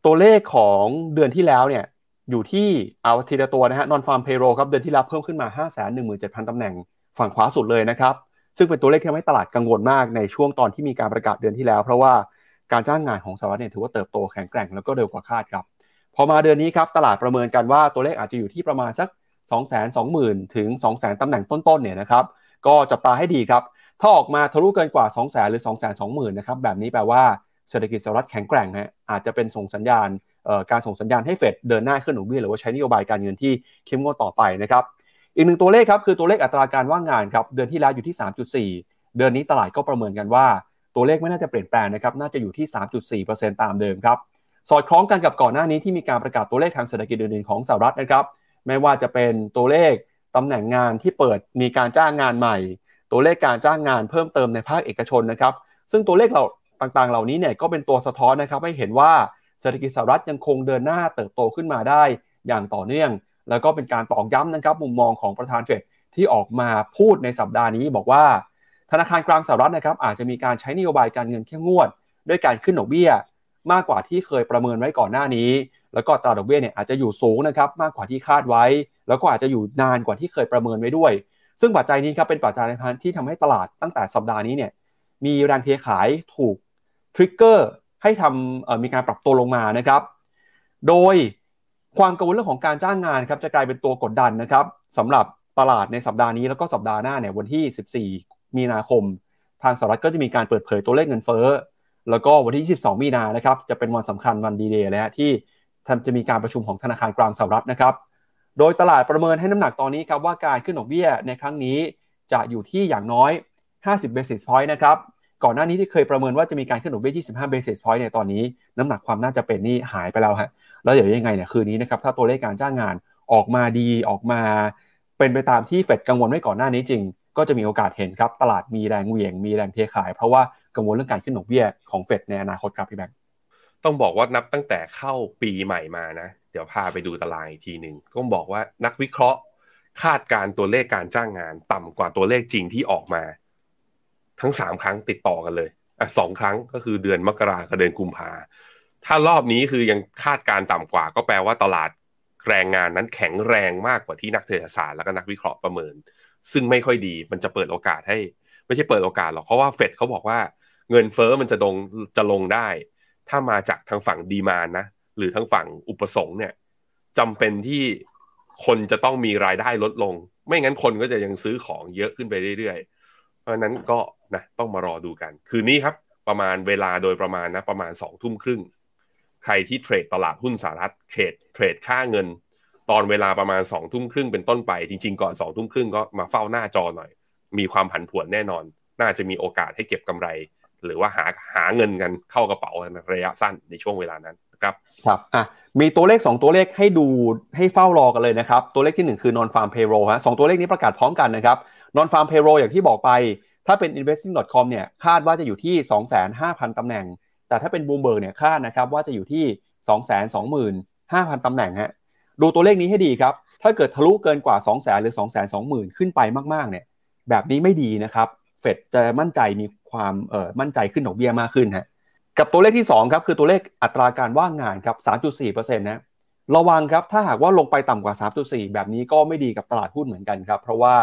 ตัวเลขของเดือนที่แล้วเนี่ย อยู่ที่เอาทีละตัวนะฮะ non farm payroll ครับเดือนที่แล้วเพิ่มขึ้นมา 5 1 7 0 0 0ตำแหน่งฝั่งขวาสุดเลยนะครับ ซึ่งเป็นตัวเลขที่ทำให้ตลาดกังวลมากในช่วงตอนที่มีการประกาศเดือนที่แล้ว เพราะว่าการจ้างงานของสหรัฐเนี่ยถือว่าเติบโตแข็งแกร่งแล้วก็เร็วกว่าคาดครับพอมาเดือนนี้ครับตลาดประเมินกันว่าตัวเลขอาจจะอยู่ที่ประมาณสัก 2 2 0 0 0 0ถึง2 0 0 0 0ตำแหน่งต้นๆเนี่ยนะครับก็จับตาให้ดีครับถ้าออกมาทะลุเกินกว่า 2 0 0 0 0หรือ 2 2 0 0 0 0 นะครับแบบนี้แปลว่าเศรษฐกิจสหรัฐแข็งแกร่งฮะอาจจะเป็นส่งสัญญาณ การส่งสัญญาณให้เฟดเดินหน้าขึ้นหนุนเบี้ยหรือว่าใช้นโยบายการเงินที่เข้มงวดต่อไปนะครับอีกหนึ่งตัวเลขครับคือตัวเลขอัตราการว่างงานครับเดือนที่แล้วอยู่ที่ 3.4 เดือนนี้ตลาดก็ประเมินกันว่า ตัวเลขไม่น่าจะเปลี่ยนแปลงนะครับน่าจะอยู่ที่ 3.4%ตามเดิมครับสอดคล้องกันกับก่อนหน้านี้ที่มีการประกาศตัวเลขทางเศรษฐกิจอื่นๆของสหรัฐนะครับไม่ว่าจะเป็นตัวเลขตำแหน่งงานที่เปิดมีการจ้างงานใหม่ ตัวเลขการจ้างงานเพิ่มเติมในภาคเอกชนนะครับซึ่งตัวเลขเราต่างๆ เหล่านี้เนี่ยก็เป็นตัวสะท้อนนะครับให้เห็นว่า เศรษฐกิจสหรัฐยังคงเดินหน้าเติบโตขึ้นมาได้อย่างต่อเนื่อง แล้วก็เป็นการตอกย้ำนะครับมุมมองของประธานเฟดที่ออกมาพูดในสัปดาห์นี้บอกว่า ธนาคารกลางสหรัฐนะครับอาจจะมีการใช้นโยบายการเงินเข้มงวด ด้วยการขึ้นดอกเบี้ย มากกว่าที่เคยประเมินไว้ก่อนหน้านี้ แล้วก็ตราดอกเบี้ยเนี่ยอาจจะอยู่สูงนะครับมากกว่าที่คาดไว้ แล้วก็อาจจะอยู่นานกว่าที่เคยประเมินไว้ด้วย ซึ่งปัจจัยนี้ครับเป็นปัจจัยที่ทำให้ตลาดตั้งแต่สัปดาห์นี้เนี่ยมีแรงเทขายถูกทริกเกอร์ ให้ทำมีการปรับตัวลงมานะครับ โดยความกังวลเรื่องของการจ้างงานครับจะกลายเป็นตัวกดดันนะครับสำหรับตลาดในสัปดาห์นี้แล้วก็สัปดาห์หน้าเนี่ยวันที่ 14 มีนาคม ทางสหรัฐก็จะมีการเปิดเผยตัวเลขเงินเฟ้อ แล้วก็วันที่ 22 มีนานะครับจะเป็นวันสำคัญวันดีเดย์เลยฮะที่จะมีการประชุมของธนาคารกลางสหรัฐนะครับ โดยตลาดประเมินให้น้ำหนักตอนนี้ครับว่าการขึ้นดอกเบี้ยในครั้งนี้จะอยู่ที่อย่างน้อย 50 basis point นะครับ ก่อนหน้านี้ที่เคยประเมินว่าจะมีการขึ้นดอกเบี้ย 25 basis point ในตอนนี้น้ำหนักความน่าจะเป็นนี่หายไปแล้วฮะแล้วเดี๋ยวยังไงเนี่ยคืนนี้นะครับถ้าตัวเลขการจ้างงานออกมาดีออกมา เป็นไปตามที่เฟดกังวลไว้ก่อนหน้านี้จริง ก็จะมีโอกาสเห็นครับตลาดมีแรงเหวี่ยงมีแรงเทขาย เพราะว่ากังวลเรื่องการขึ้นดอกเบี้ยของเฟดในอนาคตครับพี่แบงค์ต้องบอกว่านับตั้งแต่เข้าปีใหม่มานะ เดี๋ยวพาไปดูตารางอีกทีหนึ่งต้องบอกว่านักวิเคราะห์ คาดการตัวเลขการจ้างงาน ต่ำกว่าตัวเลขจริงที่ออกมา ทั้งสามครั้งติดต่อกันเลยอะสองครั้งก็คือเดือนมกรากับเดือนกุมภาถ้ารอบนี้คือยังคาดการต่ำกว่า ก็แปลว่าตลาดแรงงานนั้นแข็งแรงมากกว่าที่นักเศรษฐศาสตร์และก็นักวิเคราะห์ประเมิน ซึ่งไม่ค่อยดีมันจะเปิดโอกาสให้ ไม่ใช่เปิดโอกาสหรอกเพราะว่าเฟดเขาบอกว่าเงินเฟอ้อมันจะลงจะลงได้ ถ้ามาจากทางฝั่งดีมานนะหรือทางฝั่งอุปสงค์เนี่ยจำเป็นที่คนจะต้องมีรายได้ลดลง ไม่งั้นคนก็จะยังซื้อของเยอะขึ้นไปเรื่อยๆ เพราะนั้นก็ นะต้องมารอดูกัน คืนนี้ครับ ประมาณเวลาโดยประมาณนะประมาณสองทุ่มครึ่ง ใครที่เทรดตลาดหุ้นสหรัฐเทรดเทรดค่าเงิน ตอนเวลาประมาณสองทุ่มครึ่งเป็นต้นไป จริง ๆ ก่อนสองทุ่มครึ่งก็มาเฝ้าหน้าจอหน่อย มีความผันผวนแน่นอน น่าจะมีโอกาสให้เก็บกำไร หรือว่าหาหาเงินกันเข้ากระเป๋าระยะสั้นในช่วงเวลานั้นครับครับอะมีตัวเลข 2 ตัวเลขให้ดูให้เฝ้ารอกันเลยนะครับ ตัวเลขที่ 1 คือ non farm payroll ฮะสตัวเลขนี้ประกาศพร้อมกันนะครับ non farm payroll อย่างที่บอกไป ถ้าเป็น investing.com เนี่ยคาดว่าจะอยู่ที่ 25,000 ตำแหน่ง แต่ถ้าเป็น Bloomberg เนี่ยคาดนะครับว่าจะอยู่ที่ 225,000 ตำแหน่งฮะดูตัวเลขนี้ให้ดีครับ ถ้าเกิดทะลุเกินกว่า 200,000 หรือ 220,000 ขึ้นไปมากๆเนี่ยแบบนี้ไม่ดีนะครับเฟดจะมั่นใจมีความเอ่อมั่นใจขึ้นดอกเบี้ยมากขึ้นฮะกับตัวเลขที่2ครับคือตัวเลขอัตราการว่างงานครับ 3.4%นะระวังครับถ้าหากว่าลงไปต่ำกว่า 3.4 แบบนี้ก็ไม่ดีกับตลาดหุ้นเหมือนกันครับ เพราะว่า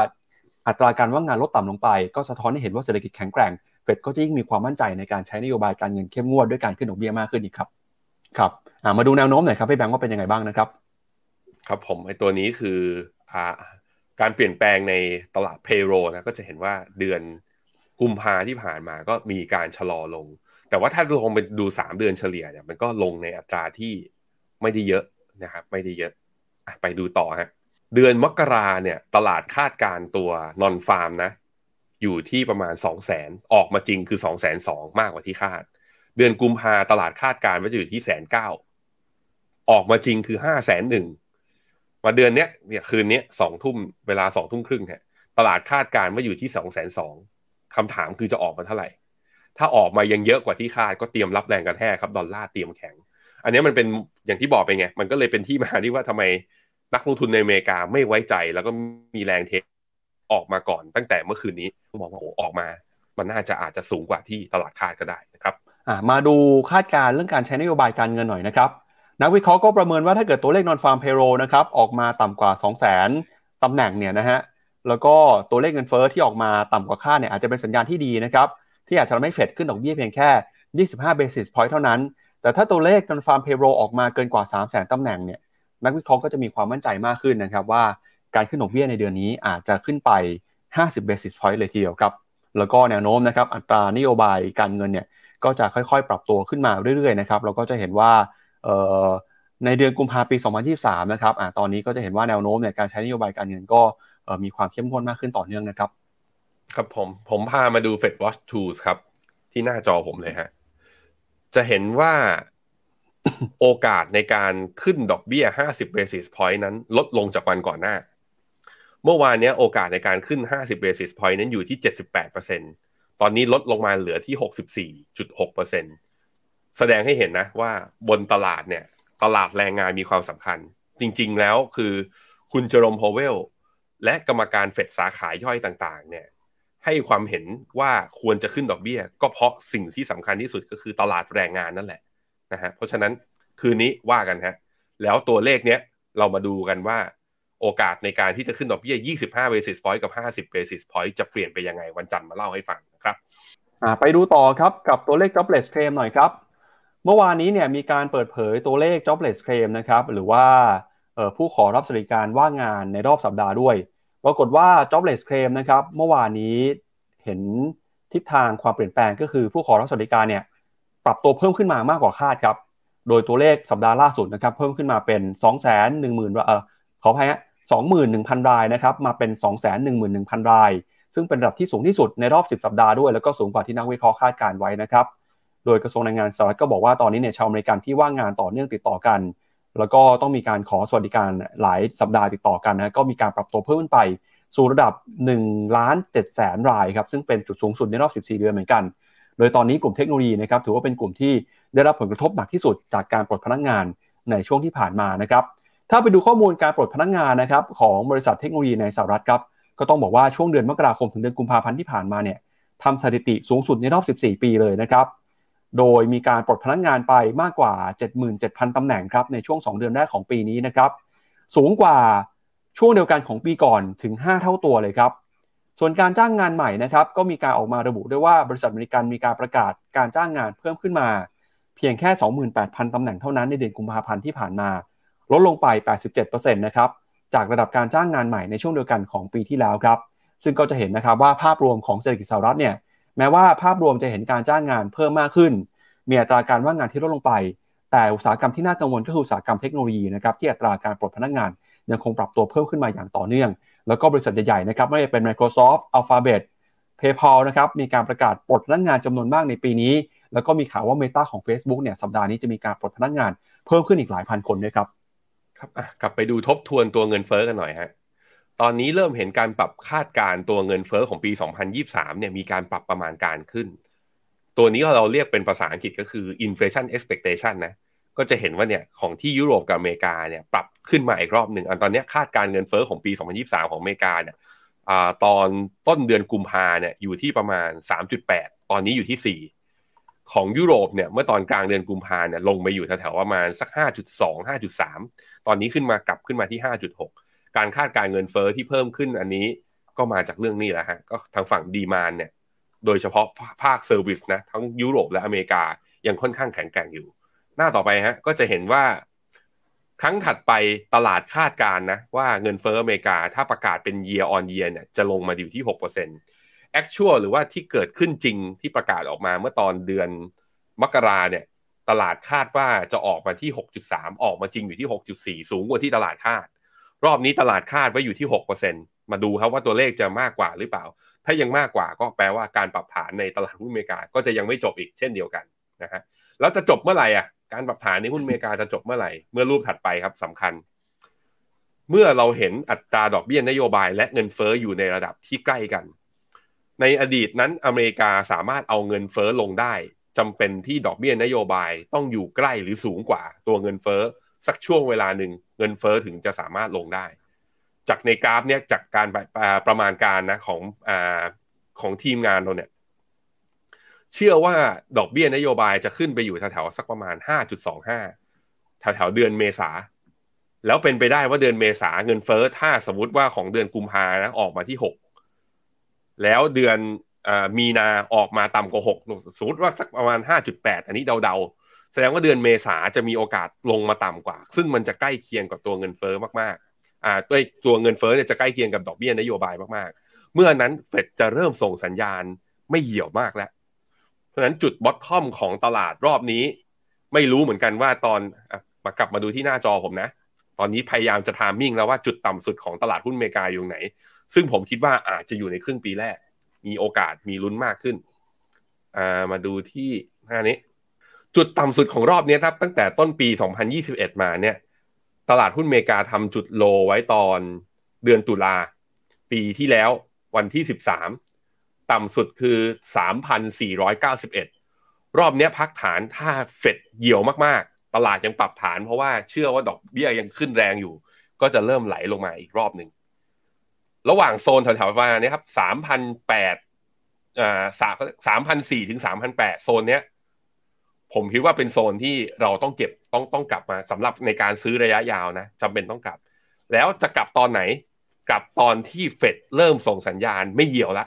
อัตราการว่างงานลดต่ำลงไป ก็สะท้อนให้เห็นว่าเศรษฐกิจแข็งแกร่งเฟดก็จะยิ่งมีความมั่นใจในการใช้นโยบายการเงินเข้มงวดด้วยการขึ้นดอกเบี้ยมากขึ้นอีกครับครับมาดูแนวโน้มหน่อยครับพี่แบงค์ว่าเป็นยังไงบ้างนะครับ ครับผมไอตัวนี้คืออการเปลี่ยนแปลงในตลาดเพโรนะก็จะเห็นว่าเดือนกุมภาที่ผ่านมาก็มีการชะลอลง แต่ว่าถ้าลงไปดูสามเดือนเฉลี่ยเนี่ยมันก็ลงในอัตราที่ไม่ได้เยอะนะครับไม่ได้เยอะไปดูต่อฮะ เดือนมกราเนี่ยตลาดคาดการตัวนอนฟาร์มนะ อยู่ที่ประมาณ 2 0 0แสนออกมาจริงคือ 2 0 0แสนสมากกว่าที่คาด เดือนกุมภาตลาดคาดการณ์ว่าจะอยู่ที่แสนเก้าออกมาจริงคือห้าแสนหนึ่งมาเดือนเนี้ยเนี่ยคืนเนี้ยสองทุ่มเวลาสองทุ่มครึ่งเนี่ยตลาดคาดการณ์ว่าอยู่ที่สองแสนสองคำถามคือจะออกมาเท่าไหร่ ถ้าออกมายังเยอะกว่าที่คาดก็เตรียมรับแรงกระแทกครับดอลลาร์เตรียมแข็ง อันนี้มันเป็นอย่างที่บอกไปไงมันก็เลยเป็นที่มาที่ว่าทำไม นักลงทุนในอเมริกาไม่ไว้ใจแล้วก็มีแรงเทออกมาก่อนตั้งแต่เมื่อคืนนี้ก็บอกว่าโอ้ออกมา มันน่าจะอาจจะสูงกว่าที่ตลาดคาดก็ได้นะครับมาดูคาดการเรื่องการใช้นโยบายการเงินหน่อยนะครับ นักวิเคราะห์ก็ประเมินว่าถ้าเกิดตัวเลขนอนฟาร์มเพโรนะครับออกมาต่ำกว่า 2 0 0 0 0 0ตำแหน่งเนี่ยนะฮะแล้วก็ตัวเลขเงินเฟอ้อที่ออกมาต่ำกว่าคาดเนี่ยอาจจะเป็นสัญญาณที่ดีนะครับที่อาจจะทำให้เฟดขึ้นดอกเบี้ยเพียงแค่ 25 basis point เท่านั้น แต่ถ้าตัวเลขนอนฟาร์มเพโรออกมาเกินกว่า 3 0 0 0 0 0ตำแหน่งเนี่ย นักวิเคราะห์ก็จะมีความมั่นใจมากขึ้นนะครับว่าการขึ้นดอกเบี้ยในเดือนนี้อาจจะขึ้นไป 50 basis point เลยทีเดียวครับ แล้วก็แนวโน้มนะครับอัตรานโยบายการเงินเนี่ยก็จะค่อยๆ ปรับตัวขึ้นมาเรื่อยๆนะครับเราก็จะเห็นว่าในเดือนกุมภาพันธ์ปี 2023 นะครับอตอนนี้ก็จะเห็นว่าแนวโน้มเนี่ยการใช้นโยบายการเงินก็มีความเข้มข้นมากขึ้นต่อเนื่องนะครับ ครับผม ผมพามาดู Fed Watch Tools ครับ ที่หน้าจอผมเลยฮะ จะเห็นว่า โอกาสในการขึ้นดอกเบี้ย 50 basis point นั้นลดลงจากวันก่อนหน้า เมื่อวานนี้โอกาสในการขึ้น 50 basis point นั้นอยู่ที่ 78%ตอนนี้ลดลงมาเหลือที่ 64.6%แสดงให้เห็นนะว่าบนตลาดเนี่ย ตลาดแรงงานมีความสำคัญ จริงๆแล้วคือคุณเจอรมโพเวล และกรรมการเฟดสาขาย่อยต่างๆ เนี่ยให้ความเห็นว่าควรจะขึ้นดอกเบี้ย ก็เพราะสิ่งที่สำคัญที่สุดก็คือตลาดแรงงานนั่นแหละ นะฮะเพราะฉะนั้นคืนนี้ว่ากันฮะแล้วตัวเลขเนี้ยเรามาดูกันว่าโอกาสในการที่จะขึ้นดอกเบี้ย 25 basis point กับ 50 basis point จะเปลี่ยนไปยังไงวันจันทร์มาเล่าให้ฟังนะครับไปดูต่อครับกับตัวเลข jobless claim หน่อยครับ เมื่อวานนี้เนี่ยมีการเปิดเผยตัวเลข jobless claim นะครับหรือว่าผู้ขอรับสวัสดิการว่างงานในรอบสัปดาห์ด้วยปรากฏว่า jobless claim นะครับเมื่อวานนี้เห็นทิศทางความเปลี่ยนแปลงก็คือผู้ขอรับสวัสดิการเนี่ย ปรับตัวเพิ่มขึ้นมามากกว่าคาดครับ โดยตัวเลขสัปดาห์ล่าสุดนะครับเพิ่มขึ้นมาเป็น 2 1 0 0 0 0เอ่อขออภัยฮะ21,000 รายนะครับมาเป็น 211,000 ราย ซึ่งเป็นระดับที่สูงที่สุดในรอบ 10 สัปดาห์ด้วย แล้วก็สูงกว่าที่นักวิเคราะห์คาดการไว้นะครับโดยกระทรวงแรงงานสหรัฐก็บอกว่าตอนนี้เนี่ยชาวอเมริกันที่ว่างงานต่อเนื่องติดต่อกัน แล้วก็ต้องมีการขอสวัสดิการหลายสัปดาห์ติดต่อกันนะก็มีการปรับตัวเพิ่มขึ้นไปสู่ระดับ1ล้าน7แสนรายครับซึ่งเป็นจุดสูงสุดในรอบ 14 เดือนเหมือนกัน โดยตอนนี้กลุ่มเทคโนโลยีนะครับถือว่าเป็นกลุ่มที่ได้รับผลกระทบหนักที่สุดจากการปลดพนักงานในช่วงที่ผ่านมานะครับถ้าไปดูข้อมูลการปลดพนักงานนะครับของบริษัทเทคโนโลยีในสหรัฐครับก็ต้องบอกว่าช่วงเดือนมกราคมถึงเดือนกุมภาพันธ์ที่ผ่านมาเนี่ยทำสถิติสูงสุดในรอบ 14 ปีเลยนะครับโดยมีการปลดพนักงานไปมากกว่า 77,000 ตำแหน่งครับในช่วง 2 เดือนแรกของปีนี้นะครับสูงกว่าช่วงเดียวกันของปีก่อนถึง 5 เท่าตัวเลยครับ ส่วนการจ้างงานใหม่นะครับก็มีการออกมาระบุด้วยว่าบริษัทบริการมีการประกาศการจ้างงานเพิ่มขึ้นมา เพียงแค่ 28,000 ตำแหน่งเท่านั้นในเดือนกุมภาพันธ์ที่ผ่านมา ลดลงไป 87%นะครับจากระดับการจ้างงานใหม่ในช่วงเดียวกันของปีที่แล้วครับ ซึ่งก็จะเห็นนะครับว่าภาพรวมของเศรษฐกิจสหรัฐเนี่ยแม้ว่าภาพรวมจะเห็นการจ้างงานเพิ่มมากขึ้น มีอัตราการว่างงานที่ลดลงไป แต่อุตสาหกรรมที่น่ากังวลก็คืออุตสาหกรรมเทคโนโลยีนะครับที่อัตราการปลดพนักงานยังคงปรับตัวเพิ่มขึ้นมาอย่างต่อเนื่อง แล้วก็บริษัทใหญ่ๆนะครับไม่ว่าจะเป็น Microsoft Alphabet PayPal นะครับมีการประกาศปลดพนักงานจำนวนมากในปีนี้ แล้วก็มีข่าวว่า Meta ของ Facebook เนี่ยสัปดาห์นี้จะมีการปลดพนักงานเพิ่มขึ้นอีกหลายพันคนด้วยครับครับกลับไปดูทบทวนตัวเงินเฟอ้อกันหน่อยฮะตอนนี้เริ่มเห็นการปรับคาดการตัวเงินเฟอ้อของปี 2023 เนี่ยมีการปรับประมาณการขึ้น ตัวนี้เราเรียกเป็นภาษาอังกฤษก็คือ inflation expectation นะ ก็จะเห็นว่าเนี่ยของที่ยุโรปกับอเมริกาเนี่ยปรับขึ้นมาอีกรอบหนึ่งอันตอนนี้คาดการเงินเฟอ้อของปี 2023 ของอเมริกาเนี่ยตอนต้นเดือนกุมภาเนี่ยอยู่ที่ประมาณ 3.8 ตอนนี้อยู่ที่ 4 ของยุโรปเนี่ยเมื่อตอนกลางเดือนกุมภาเนี่ยลงไปอยู่แถวๆประมาณสัก 5.2 5.3 ตอนนี้ขึ้นมากลับขึ้นมาที่ 5.6 การคาดการเงินเฟอ้อที่เพิ่มขึ้นอันนี้ก็มาจากเรื่องนี้แหละฮะก็ทางฝั่งดีมานเนี่ยโดยเฉพาะภาคเซอร์วิสนะทั้งยุโรปและอเมริกายังค่อนข้างแข็งแกร่งอยู่ หน้าต่อไปฮะก็จะเห็นว่าครั้งถัดไปตลาดคาดการนะว่าเงินเฟ้ออเมริกาถ้าประกาศเป็น year on year เนี่ยจะลงมาอยู่ที่ 6% actual หรือว่าที่เกิดขึ้นจริงที่ประกาศออกมาเมื่อตอนเดือนมกราเนี่ยตลาดคาดว่าจะออกมาที่ 6.3 ออกมาจริงอยู่ที่ 6.4 สูงกว่าที่ตลาดคาด รอบนี้ตลาดคาดไว้อยู่ที่ 6%มาดูครับว่าตัวเลขจะมากกว่าหรือเปล่า ถ้ายังมากกว่าก็แปลว่าการปรับฐานในตลาดหุ้นอเมริกาก็จะยังไม่จบอีกเช่นเดียวกันนะฮะแล้วจะจบเมื่อไหร่อะ การปรับฐานในหุ้นอเมริกาจะจบเมื่อไหร่ เมื่อรูปถัดไปครับสำคัญ เมื่อเราเห็นอัตราดอกเบี้ยนโยบาย และเงินเฟอ้ออยู่ในระดับที่ใกล้กัน ในอดีตนั้นอเมริกาสามารถเอาเงินเฟอ้อลงได้จำเป็นที่ดอกเบี้ยนโยบายต้องอยู่ใกล้หรือสูงกว่าตัวเงินเฟอ้อสักช่วงเวลาหนึ่งเงินเฟอ้อถึงจะสามารถลงได้ จากในกราฟเนี่ยจากการประมาณการนะของอของทีมงานเราเนี่ย เชื่อว่าดอกเบี้ยนโยบายจะขึ้นไปอยู่แถวๆสักประมาณ 5.25 แถวๆเดือนเมษา แล้วเป็นไปได้ว่าเดือนเมษาเงินเฟอ้อถ้าสมมติว่าของเดือนกุมภานะออกมาที่ 6 แล้วเดือนมีนาออกมาต่ำกว่า6สมมติว่าสักประมาณ 5.8 อันนี้เดาๆ แสดงว่าเดือนเมษาจะมีโอกาสลงมาต่ำกว่า ซึ่งมันจะใกล้เคียงกับตัวเงินเฟ้อมากๆอ่าตัวตัวเงินเฟ้อเนี่ยจะใกล้เคียงกับดอกเบี้ยนโยบายมากๆ เมื่อนั้นเฟดจะเริ่มส่งสัญญาณไม่เหี่ยวมากแล้ว เพราะฉะนั้นจุด bottom ของตลาดรอบนี้ ไม่รู้เหมือนกันว่าตอนมากลับมาดูที่หน้าจอผมนะ ตอนนี้พยายามจะ timing แล้วว่าจุดต่ำสุดของตลาดหุ้นอเมริกาอยู่ไหน ซึ่งผมคิดว่าอาจจะอยู่ในครึ่งปีแรก มีโอกาสมีลุ้นมากขึ้นมาดูที่หน้านี้ จุดต่ำสุดของรอบนี้ครับ ตั้งแต่ต้นปี 2021 มาเนี่ย ตลาดหุ้นอเมริกาทำจุดโลไว้ตอนเดือนตุลาปีที่แล้ววันที่ 13 ต่ำสุดคือ 3,491 รอบนี้พักฐานถ้าเฟดเหี่ยวมากๆ ตลาดยังปรับฐานเพราะว่าเชื่อว่าดอกเบี้ยยังขึ้นแรงอยู่ ก็จะเริ่มไหลลงมาอีกรอบหนึ่ง ระหว่างโซนแถวๆมาณนี้ครับสามพันแปดอ่าสามสามพันสี่ถึงสามพันแปดโซนเนี้ยผมคิดว่าเป็นโซนที่เราต้องเก็บต้องต้องกลับมาสำหรับในการซื้อระยะยาวนะจำเป็นต้องกลับ แล้วจะกลับตอนไหน กลับตอนที่เฟดเริ่มส่งสัญญาณไม่เหี่ยวละ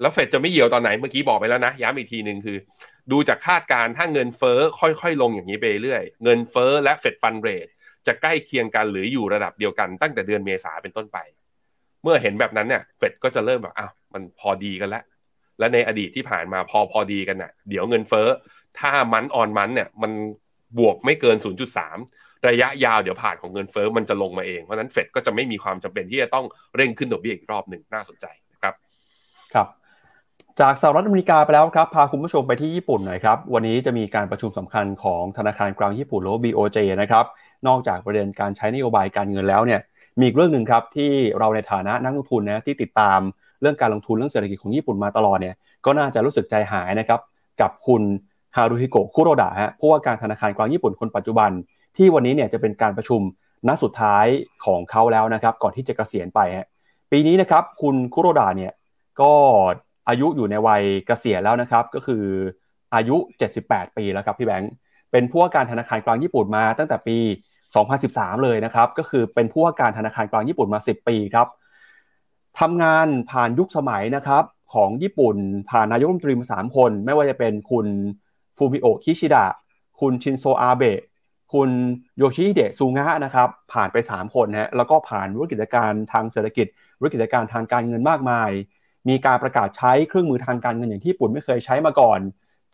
แล้วเฟดจะไม่เหี่ยวตอนไหนเมื่อกี้บอกไปแล้วนะ ย้ำอีกทีหนึ่งคือ ดูจากคาดการถ้าเงินเฟ้อค่อยๆ ลงอย่างนี้ไปเรื่อย เงินเฟ้อและเฟดฟันเรทจะใกล้เคียงกันหรืออยู่ระดับเดียวกันตั้งแต่เดือนเมษาเป็นต้นไป เมื่อเห็นแบบนั้นเนี่ยเฟดก็จะเริ่มแบบอ้าวมันพอดีกันแล้วและในอดีตที่ผ่านมาพอพอดีกันน่ะ เดี๋ยวเงินเฟ้อถ้ามันออนมันเนี่ยมันบวกไม่เกิน 0.3 ระยะยาวเดี๋ยวผ่านของเงินเฟ้อมันจะลงมาเองเพราะนั้นเฟดก็จะไม่มีความจำเป็นที่จะต้องเร่งขึ้นดอกเบี้ยอีกรอบหนึ่งน่าสนใจนะครับ ครับ จากสหรัฐอเมริกาไปแล้วครับ พาคุณผู้ชมไปที่ญี่ปุ่นหน่อยครับ วันนี้จะมีการประชุมสำคัญของธนาคารกลางญี่ปุ่นหรือ BOJ นะครับ นอกจากประเด็นการใช้นโยบายการเงินแล้วเนี่ย มีอีกเรื่องหนึ่งครับที่เราในฐานะนักลงทุนนะที่ติดตามเรื่องการลงทุนเรื่องเศรษฐกิจของญี่ปุ่นมาตลอดเนี่ย ก็น่าจะรู้สึกใจหายนะครับกับคุณฮารุฮิโกะคุโรดะฮะผู้ว่าการธนาคารกลางญี่ปุ่นคนปัจจุบัน ที่วันนี้เนี่ยจะเป็นการประชุมนัดสุดท้ายของเขาแล้วนะครับ ก่อนที่จะเกษียณไปฮะปีนี้นะครับคุณคุโรดะเนี่ยก็ อายุอยู่ในวัยเกษียณแล้วนะครับ ก็คืออายุ 78 ปีแล้วครับพี่แบงค์เป็นผู้ว่าการธนาคารกลางญี่ปุ่นมาตั้งแต่ปี 2013 เลยนะครับ ก็คือเป็นผู้ว่าการธนาคารกลางญี่ปุ่นมา 10 ปีครับทำงานผ่านยุคสมัยนะครับของญี่ปุ่นผ่านนายกรัฐมนตรีมาสามคน ไม่ว่าจะเป็นคุณฟูมิโอคิชิดะคุณชินโซอาเบะคุณโยชิฮิเดะซูงะนะครับผ่านไป 3 คนฮะแล้วก็ผ่านวิกฤตการณ์ทางเศรษฐกิจวิกฤตการณ์ทางการเงินมากมาย มีการประกาศใช้เครื่องมือทางการเงินอย่างที่ญี่ปุ่นไม่เคยใช้มาก่อน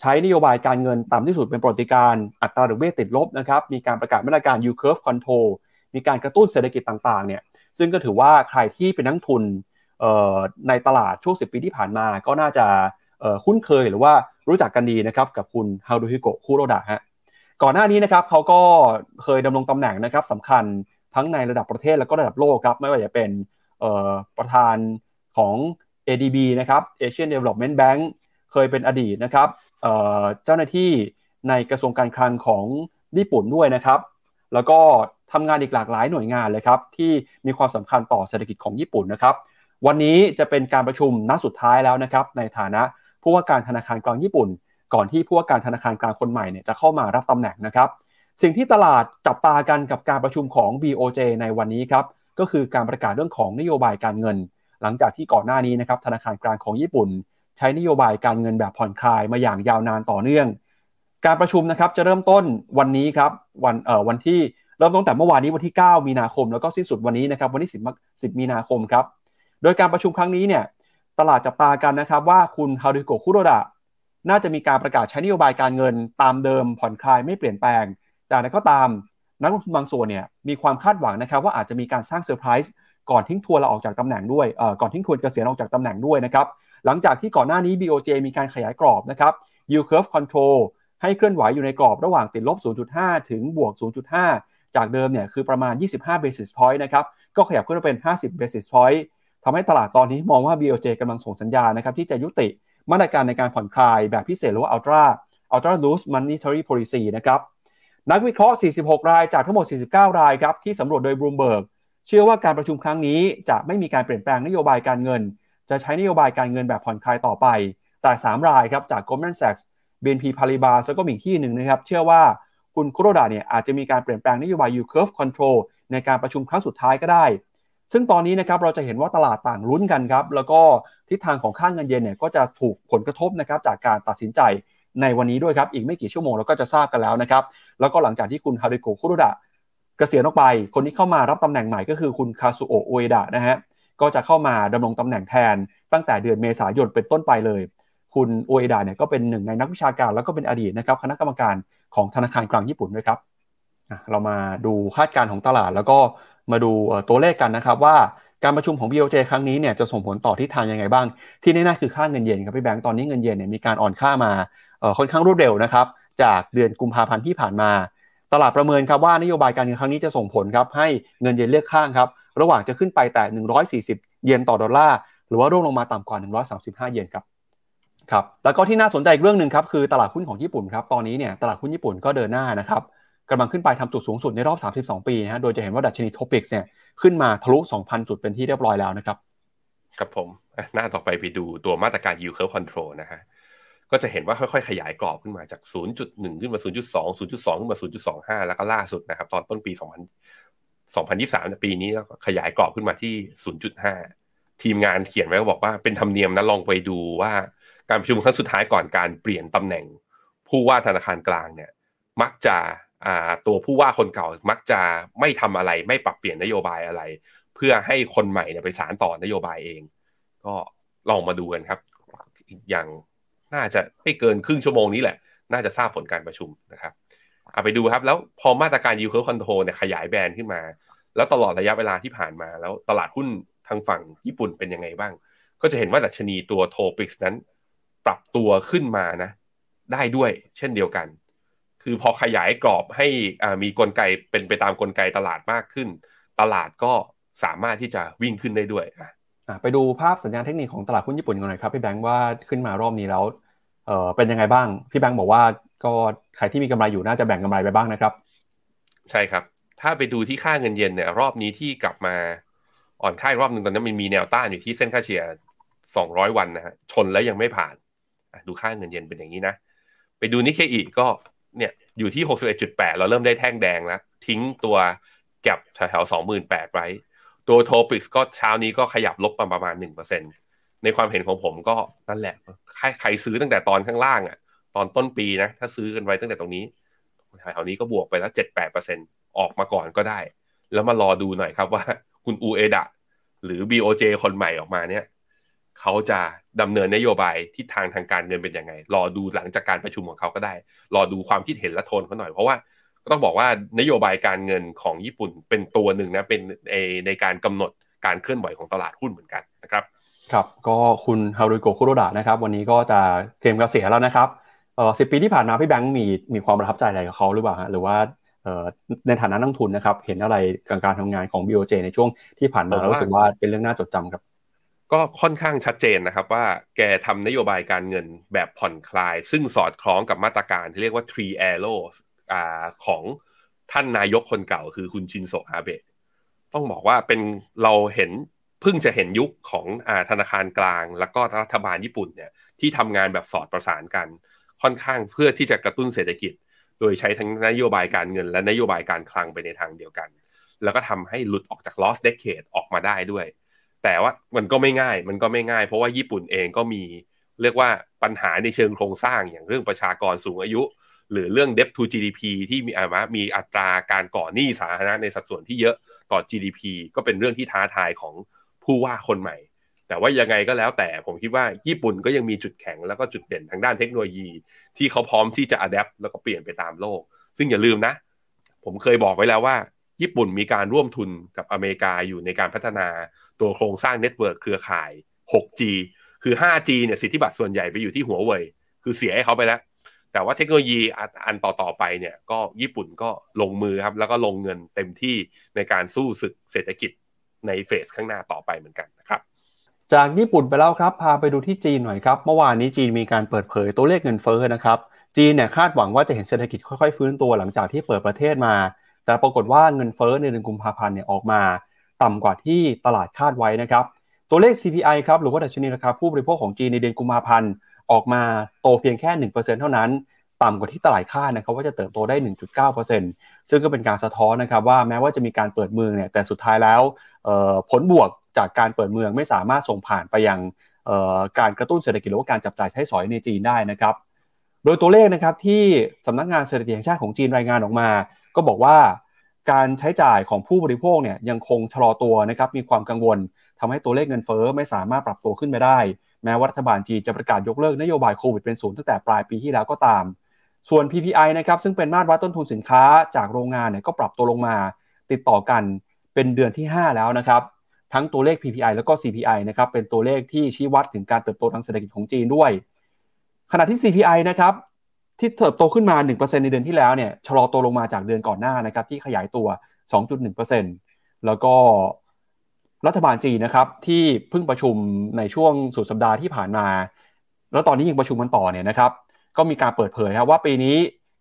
ใช้นโยบายการเงินต่ำที่สุดเป็นปรติการอัตราดอกเบี้ยติดลบนะครับมีการประกาศมาตรการ yield curve control มีการกระตุ้นเศรษฐกิจต่างๆเนี่ยซึ่งก็ถือว่าใครที่เป็นนักทุนในตลาดช่วง 10 ปีที่ผ่านมาก็น่าจะคุ้นเคยหรือว่ารู้จักกันดีนะครับกับคุณฮารุฮิโกะคุโรดะฮะก่อนหน้านี้นะครับเขาก็เคยดำรงตำแหน่งนะครับสำคัญทั้งในระดับประเทศแล้วก็ระดับโลกครับไม่ว่าจะเป็นประธานของ ADB นะครับ Asian Development Bank เคยเป็นอดีตนะครับเจ้าหน้าที่ในกระทรวงการคลังของญี่ปุ่นด้วยนะครับ แล้วก็ทำงานอีกหลากหลายหน่วยงานเลยครับ ที่มีความสำคัญต่อเศรษฐกิจของญี่ปุ่นนะครับ วันนี้จะเป็นการประชุมนัดสุดท้ายแล้วนะครับ ในฐานะผู้ว่าการธนาคารกลางญี่ปุ่น ก่อนที่ผู้ว่าการธนาคารกลางคนใหม่เนี่ยจะเข้ามารับตำแหน่งนะครับ สิ่งที่ตลาดจับตากันกับการประชุมของ BOJ ในวันนี้ครับก็คือการประกาศเรื่องของนโยบายการเงิน หลังจากที่ก่อนหน้านี้นะครับธนาคารกลางของญี่ปุ่น ใช้นโยบายการเงินแบบผ่อนคลายมาอย่างยาวนานต่อเนื่อง การประชุมนะครับจะเริ่มต้นวันนี้ครับวันเอ่อวันที่เริ่มต้นแต่เมื่อวานนี้วันที่ 9 มีนาคม แล้วก็สิ้นสุดวันนี้นะครับวันที่ 10 10 มีนาคมครับโดยการประชุมครั้งนี้เนี่ยตลาดจับตากันนะครับว่าคุณฮาริโกะคุโรดะน่าจะมีการประกาศใช้นโยบายการเงินตามเดิมผ่อนคลายไม่เปลี่ยนแปลง แต่กระนั้นก็ตามนักลงทุนบางส่วนเนี่ยมีความคาดหวังนะครับว่าอาจจะมีการสร้างเซอร์ไพรส์ ก่อนทิ้งทัวร์เราออกจากตำแหน่งด้วยเอ่อก่อนทิ้งทัวร์เกษียณออกจากตำแหน่งด้วยนะครับหลังจากที่ก่อนหน้านี้ BOJ มีการขยายกรอบนะครับ yield curve control ให้เคลื่อนไหวอยู่ในกรอบระหว่างติดลบ 0.5 ถึงบวก 0.5 จากเดิมเนี่ยคือประมาณ 25 basis point นะครับก็ขยับขึ้นมาเป็น 50 basis point ทำให้ตลาดตอนนี้มองว่า BOJ กำลังส่งสัญญาณนะครับที่จะยุติมาตรการในการผ่อนคลายแบบพิเศษหรือว่า ultra ultra loose monetary policy นะครับนักวิเคราะห์ 46 รายจากทั้งหมด 49 รายครับที่สำรวจโดยบลูม เชื่อว่าการประชุมครั้งนี้จะไม่มีการเปลี่ยนแปลงนโยบายการเงิน จะใช้นโยบายการเงินแบบผ่อนคลายต่อไป แต่ 3 รายครับจาก Goldman Sachs BNP Paribas แล้วก็มีกที่หนึ่งนะครับ เชื่อว่าคุณคุโรดะเนี่ยอาจจะมีการเปลี่ยนแปลงนโยบาย yield curve control ในการประชุมครั้งสุดท้ายก็ได้ ซึ่งตอนนี้นะครับเราจะเห็นว่าตลาดต่างลุ้นกันครับแล้วก็ทิศทางของค่างเงินเยนเนี่ยก็จะถูกผลกระทบนะครับจากการตัดสินใจในวันนี้ด้วยครับอีกไม่กี่ชั่วโมงเราก็จะทราบกันแล้วนะครับแล้วก็หลังจากที่คุณฮาริโกคุโรดะ เกษียณออกไป คนที่เข้ามารับตำแหน่งใหม่ก็คือคุณคาซุโอะโอเอดะนะฮะก็จะเข้ามาดำรงตำแหน่งแทนตั้งแต่เดือนเมษายนเป็นต้นไปเลย คุณโอเอดะเนี่ยก็เป็นหนึ่งในนักวิชาการแล้วก็เป็นอดีตนะครับคณะกรรมการของธนาคารกลางญี่ปุ่นด้วยครับเรามาดูคาดการณ์ของตลาด แล้วก็มาดูตัวเลขกันนะครับว่าการประชุมของ BOJ ครั้งนี้เนี่ยจะส่งผลต่อทิศทางยังไงบ้าง ที่แน่ๆคือค่าเงินเยนครับพี่แบงค์ตอนนี้เงินเยนเนี่ยมีการอ่อนค่ามาค่อนข้างรวดเร็วนะครับจากเดือนกุมภาพันธ์ที่ผ่านมา ตลาดประเมินครับว่านโยบายการเงินครั้งนี้จะส่งผลครับให้เงินเยนเลือกข้างครับระหว่างจะขึ้นไปแต่ 140 เยนต่อดอลลาร์หรือว่าร่วงลงมาต่ำกว่า 135 เยนครับครับแล้วก็ที่น่าสนใจอีกเรื่องหนึ่งครับคือตลาดหุ้นของญี่ปุ่นครับตอนนี้เนี่ยตลาดหุ้นญี่ปุ่นก็เดินหน้านะครับกำลังขึ้นไปทำจุดสูงสุดในรอบ 32 ปีนะฮะโดยจะเห็นว่าดัชนีโทปิกเนี่ยขึ้นมาทะลุ 2,000 จุดเป็นที่เรียบร้อยแล้วนะครับครับผมหน้าต่อไปไปดูตัวมาตรการ yield curve control นะฮะ ก็จะเห็นว่าค่อยๆ ขยายกรอบขึ้นมาจาก 0.1 ขึ้นมา 0.2 0.2 ขึ้นมา 0.25 แล้วก็ล่าสุดนะครับ ตอนต้นปี 2000 2023 ปีนี้ขยายกรอบขึ้นมาที่ 0.5 ทีมงานเขียนไว้ก็บอกว่าเป็นธรรมเนียมนะลองไปดูว่าการประชุมครั้งสุดท้ายก่อนการเปลี่ยนตำแหน่ง ผู้ว่าธนาคารกลางเนี่ย มักจะตัวผู้ว่าคนเก่ามักจะไม่ทำอะไรไม่ปรับเปลี่ยนนโยบายอะไร เพื่อให้คนใหม่เนี่ยไปสานต่อนโยบายเอง ก็ลองมาดูกันครับ อย่าง น่าจะไม่เกินครึ่งชั่วโมงนี้แหละ น่าจะทราบผลการประชุมนะครับเอาไปดูครับ แล้วพอมาตรการ yield curve control เนี่ยขยาย band ขึ้นมา แล้วตลอดระยะเวลาที่ผ่านมา แล้วตลาดหุ้นทางฝั่งญี่ปุ่นเป็นยังไงบ้าง ก็จะเห็นว่าดัชนีตัวโทปิกส์นั้น ปรับตัวขึ้นมานะ ได้ด้วยเช่นเดียวกัน คือพอขยายกรอบให้มีกลไกเป็นไปตามกลไกตลาดมากขึ้น ตลาดก็สามารถที่จะวิ่งขึ้นได้ด้วยไปดูภาพสัญญาณเทคนิคของตลาดหุ้นญี่ปุ่นกันหน่อยครับพี่แบงค์ว่าขึ้นมารอบนี้แล้ว เออเป็นยังไงบ้าง พี่แบงค์บอกว่าก็ใครที่มีกำไรอยู่น่าจะแบ่งกำไรไปบ้างนะครับ ใช่ครับ ถ้าไปดูที่ค่าเงินเยนเนี่ย รอบนี้ที่กลับมาอ่อนค่ารอบหนึ่งตอนนี้มันมีแนวต้านอยู่ที่เส้นค่าเฉลี่ย200 วันนะฮะชนแล้วยังไม่ผ่านดูค่าเงินเยนเป็นอย่างนี้นะ ไปดูนิเคอีก็เนี่ยอยู่ที่ 61.8 เราเริ่มได้แท่งแดงแล้ว ทิ้งตัวแก็บแถวๆ28,000ไว้ ตัวโทปิกก็เช้านี้ก็ขยับลบมาประมาณ 1% ในความเห็นของผมก็นั่นแหละใครใครซื้อตั้งแต่ตอนข้างล่างอะ ตอนต้นปีนะ ถ้าซื้อกันไว้ตั้งแต่ตรงนี้แถวนี้ก็บวกไปแล้ว7-8%อร์เซ็นออกมาก่อนก็ได้ แล้วมารอดูหน่อยครับว่า คุณอูเอดะหรือ BOJ คนใหม่ออกมาเนี่ยเขาจะดำเนินนโยบายทิศทางทางการเงินเป็นยังไง รอดูหลังจากการประชุมของเขาก็ได้ รอดูความคิดเห็นและโทนเขาหน่อย เพราะว่าก็ต้องบอกว่านโยบายการเงินของญี่ปุ่นเป็นตัวหนึ่งนะเป็นในการกำหนดการเคลื่อนไหวของตลาดหุ้นเหมือนกันนะครับ ครับก็คุณฮารุโกคุโรดะนะครับ วันนี้ก็จะเตรียมเกษียณแล้วนะครับเอ่อสิปีที่ผ่านมาพี่แบงค์มีมีความประทับใจอะไรกับเขาหรือเปล่าฮะหรือว่าเอ่อในฐานะนักทุนนะครับ เห็นอะไรกับการทำงานของ BOJ ในช่วงที่ผ่านมารู้สึกว่าเป็นเรื่องน่าจดจำครับ ก็ค่อนข้างชัดเจนนะครับว่าแกทำนโยบายการเงินแบบผ่อนคลาย ซึ่งสอดคล้องกับมาตรการที่เรียกว่า three arrows ของท่านนายกคนเก่าคือคุณชินโซอาเบะต้องบอกว่าเป็นเราเห็น เพิ่งจะเห็นยุคของอาธนาคารกลาง แล้วก็รัฐบาลญี่ปุ่นเนี่ยที่ทำงานแบบสอดประสานกัน ค่อนข้างเพื่อที่จะกระตุ้นเศรษฐกิจ โดยใช้ทั้งนโยบายการเงิน และนโยบายการคลังไปในทางเดียวกัน แล้วก็ทำให้หลุดออกจาก lost decade ออกมาได้ด้วย แต่ว่ามันก็ไม่ง่ายมันก็ไม่ง่าย เพราะว่าญี่ปุ่นเองก็มีเรียกว่าปัญหาในเชิงโครงสร้างอย่างเรื่องประชากรสูงอายุ หรือเรื่อง debt to GDP ที่มีอามีอัตราการก่อหนี้สาธารณะในสัดส่วนที่เยอะต่อ GDP ก็เป็นเรื่องที่ท้าทายของ ผู้ว่าคนใหม่ แต่ว่ายังไงก็แล้วแต่ผมคิดว่าญี่ปุ่นก็ยังมีจุดแข็งแล้วก็จุดเด่นทางด้านเทคโนโลยี ที่เขาพร้อมที่จะ adapt แล้วก็เปลี่ยนไปตามโลก ซึ่งอย่าลืมนะ ผมเคยบอกไว้แล้วว่า ญี่ปุ่นมีการร่วมทุนกับอเมริกาอยู่ในการพัฒนาตัวโครงสร้าง network เครือข่าย 6G คือ 5G เนี่ยสิทธิบัตรส่วนใหญ่ไปอยู่ที่หัวเว่ยคือเสียให้เขาไปแล้ว แต่ว่าเทคโนโลยีอันต่อๆไปเนี่ยก็ญี่ปุ่นก็ลงมือครับ แล้วก็ลงเงินเต็มที่ในการสู้ศึกเศรษฐกิจ ในเฟสข้างหน้าต่อไปเหมือนกันนะครับจากญี่ปุ่นไปแล้วครับพาไปดูที่จีนหน่อยครับเมื่อวานนี้จีนมีการเปิดเผยตัวเลขเงินเฟ้อนะครับจีนเนี่ยคาดหวังว่าจะเห็นเศรษฐกิจค่อยๆฟื้นตัวหลังจากที่เปิดประเทศมา แต่ปรากฏว่าเงินเฟ้อในเดือนกุมภาพันธ์เนี่ยออกมา ต่ำกว่าที่ตลาดคาดไว้นะครับตัวเลข CPI ครับหรือว่าดัชนีราคาผู้บริโภคของจีนในเดือนกุมภาพันธ์ออกมาโตเพียงแค่ 1%เท่านั้น ต่ำกว่าที่ตลาดคาดนะครับว่าจะเติบโตได้ 1.9% ซึ่งก็เป็นการสะท้อนนะครับว่าแม้ว่าจะมีการเปิดเมืองเนี่ยแต่สุดท้ายแล้วผลบวกจากการเปิดเมืองไม่สามารถส่งผ่านไปยังการกระตุ้นเศรษฐกิจหรือว่าการจับจ่ายใช้สอยในจีนได้นะครับ โดยตัวเลขนะครับที่สำนักงานเศรษฐกิจแห่งชาติของจีนรายงานออกมา ก็บอกว่าการใช้จ่ายของผู้บริโภคเนี่ยยังคงชะลอตัวนะครับมีความกังวลทำให้ตัวเลขเงินเฟ้อไม่สามารถปรับตัวขึ้นไปได้ แม้ว่ารัฐบาลจีนจะประกาศยกเลิกนโยบายโควิดเป็นศูนย์ตั้งแต่ปลายปีที่แล้วก็ตาม ส่วน PPI นะครับซึ่งเป็นมาตรวัดต้นทุนสินค้าจากโรงงานเนี่ยก็ปรับตัวลงมาติดต่อกันเป็นเดือนที่ 5 แล้วนะครับทั้งตัวเลข PPI แล้วก็ CPI นะครับเป็นตัวเลขที่ชี้วัดถึงการเติบโตทางเศรษฐกิจของจีนด้วย ขณะที่ CPI นะครับที่เติบโตขึ้นมา 1%ในเดือนที่แล้วเนี่ยชะลอตัวลงมาจากเดือนก่อนหน้านะครับที่ขยายตัว 2.1%แล้วก็รัฐบาลจีนนะครับที่เพิ่งประชุมในช่วงสุดสัปดาห์ที่ผ่านมา แล้วตอนนี้ยังประชุมกันต่อเนี่ยนะครับ ก็มีการเปิดเผยครับว่าปีนี้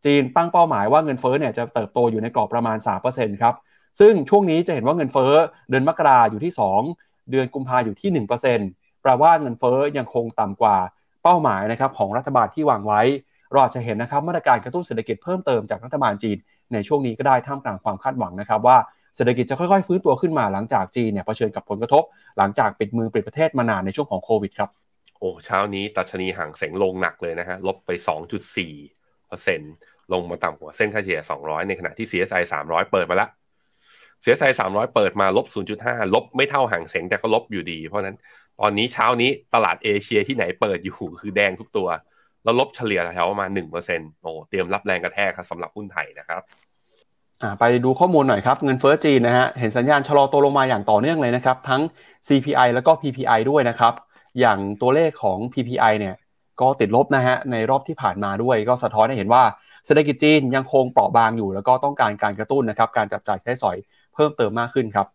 จีนตั้งเป้าหมายว่าเงินเฟ้อเนี่ยจะเติบโตอยู่ในกรอบประมาณ 3%ครับ ซึ่งช่วงนี้จะเห็นว่าเงินเฟ้อเดือนมกราอยู่ที่ 2 เดือนกุมภาอยู่ที่ 1%แปลว่าเงินเฟ้อยังคงต่ำกว่าเป้าหมายนะครับของรัฐบาลที่วางไว้ เราอจจะเห็นนะครับมาตรการกระตุ้นเศรษฐกิจเพิ่มเติมจากรัฐบาลจีน ในช่วงนี้ก็ได้ท่ามกลางความคาดหวังนะครับว่าเศรษฐกิจจะค่อยๆ ฟื้นตัวขึ้นมาหลังจากจีนเนี่ยเผชิญกับผลกระทบ หลังจากปิดมือปิดประเทศมานานในช่วงของโควิดครับ โอ้เช้านี้ตัชนีห่างเสงลงหนักเลยนะฮะลบไป 2.4%ลงมาต่ำกว่าเส้นค่าเฉลี่ย 200 ในขณะที่ CSI 300 เปิดมาล้วเสียใจสามร้อยเปิดมาลบศูนย์จุดห้าลบไม่เท่าห่างเสงแต่ก็ลบอยู่ดี เพราะนั้นตอนนี้เช้านี้ตลาดเอเชียที่ไหนเปิดอยู่คือแดงทุกตัว แล้วลบเฉลี่ยแถวประมาณหนึ่งเปอร์เซ็นต์โอ้เตรียมรับแรงกระแทกครับสำหรับหุ้นไทยนะครับไปดูข้อมูลหน่อยครับ เงินเฟ้อจีนนะฮะเห็นสัญญาณชะลอตัวลงมาอย่างต่อเนื่องเลยนะครับ ทั้ง CPI แล้วก็ PPI ด้วยนะครับ อย่างตัวเลขของ PPI เนี่ยก็ติดลบนะฮะในรอบที่ผ่านมาด้วย ก็สะท้อนให้เห็นว่าเศรษฐกิจจีนยังคงเปราะบางอยู่ แล้วก็ต้องการการกระตุ้นนะครับการจับจ่ายใช้สอยเพิ่มเติมมากขึ้นครับ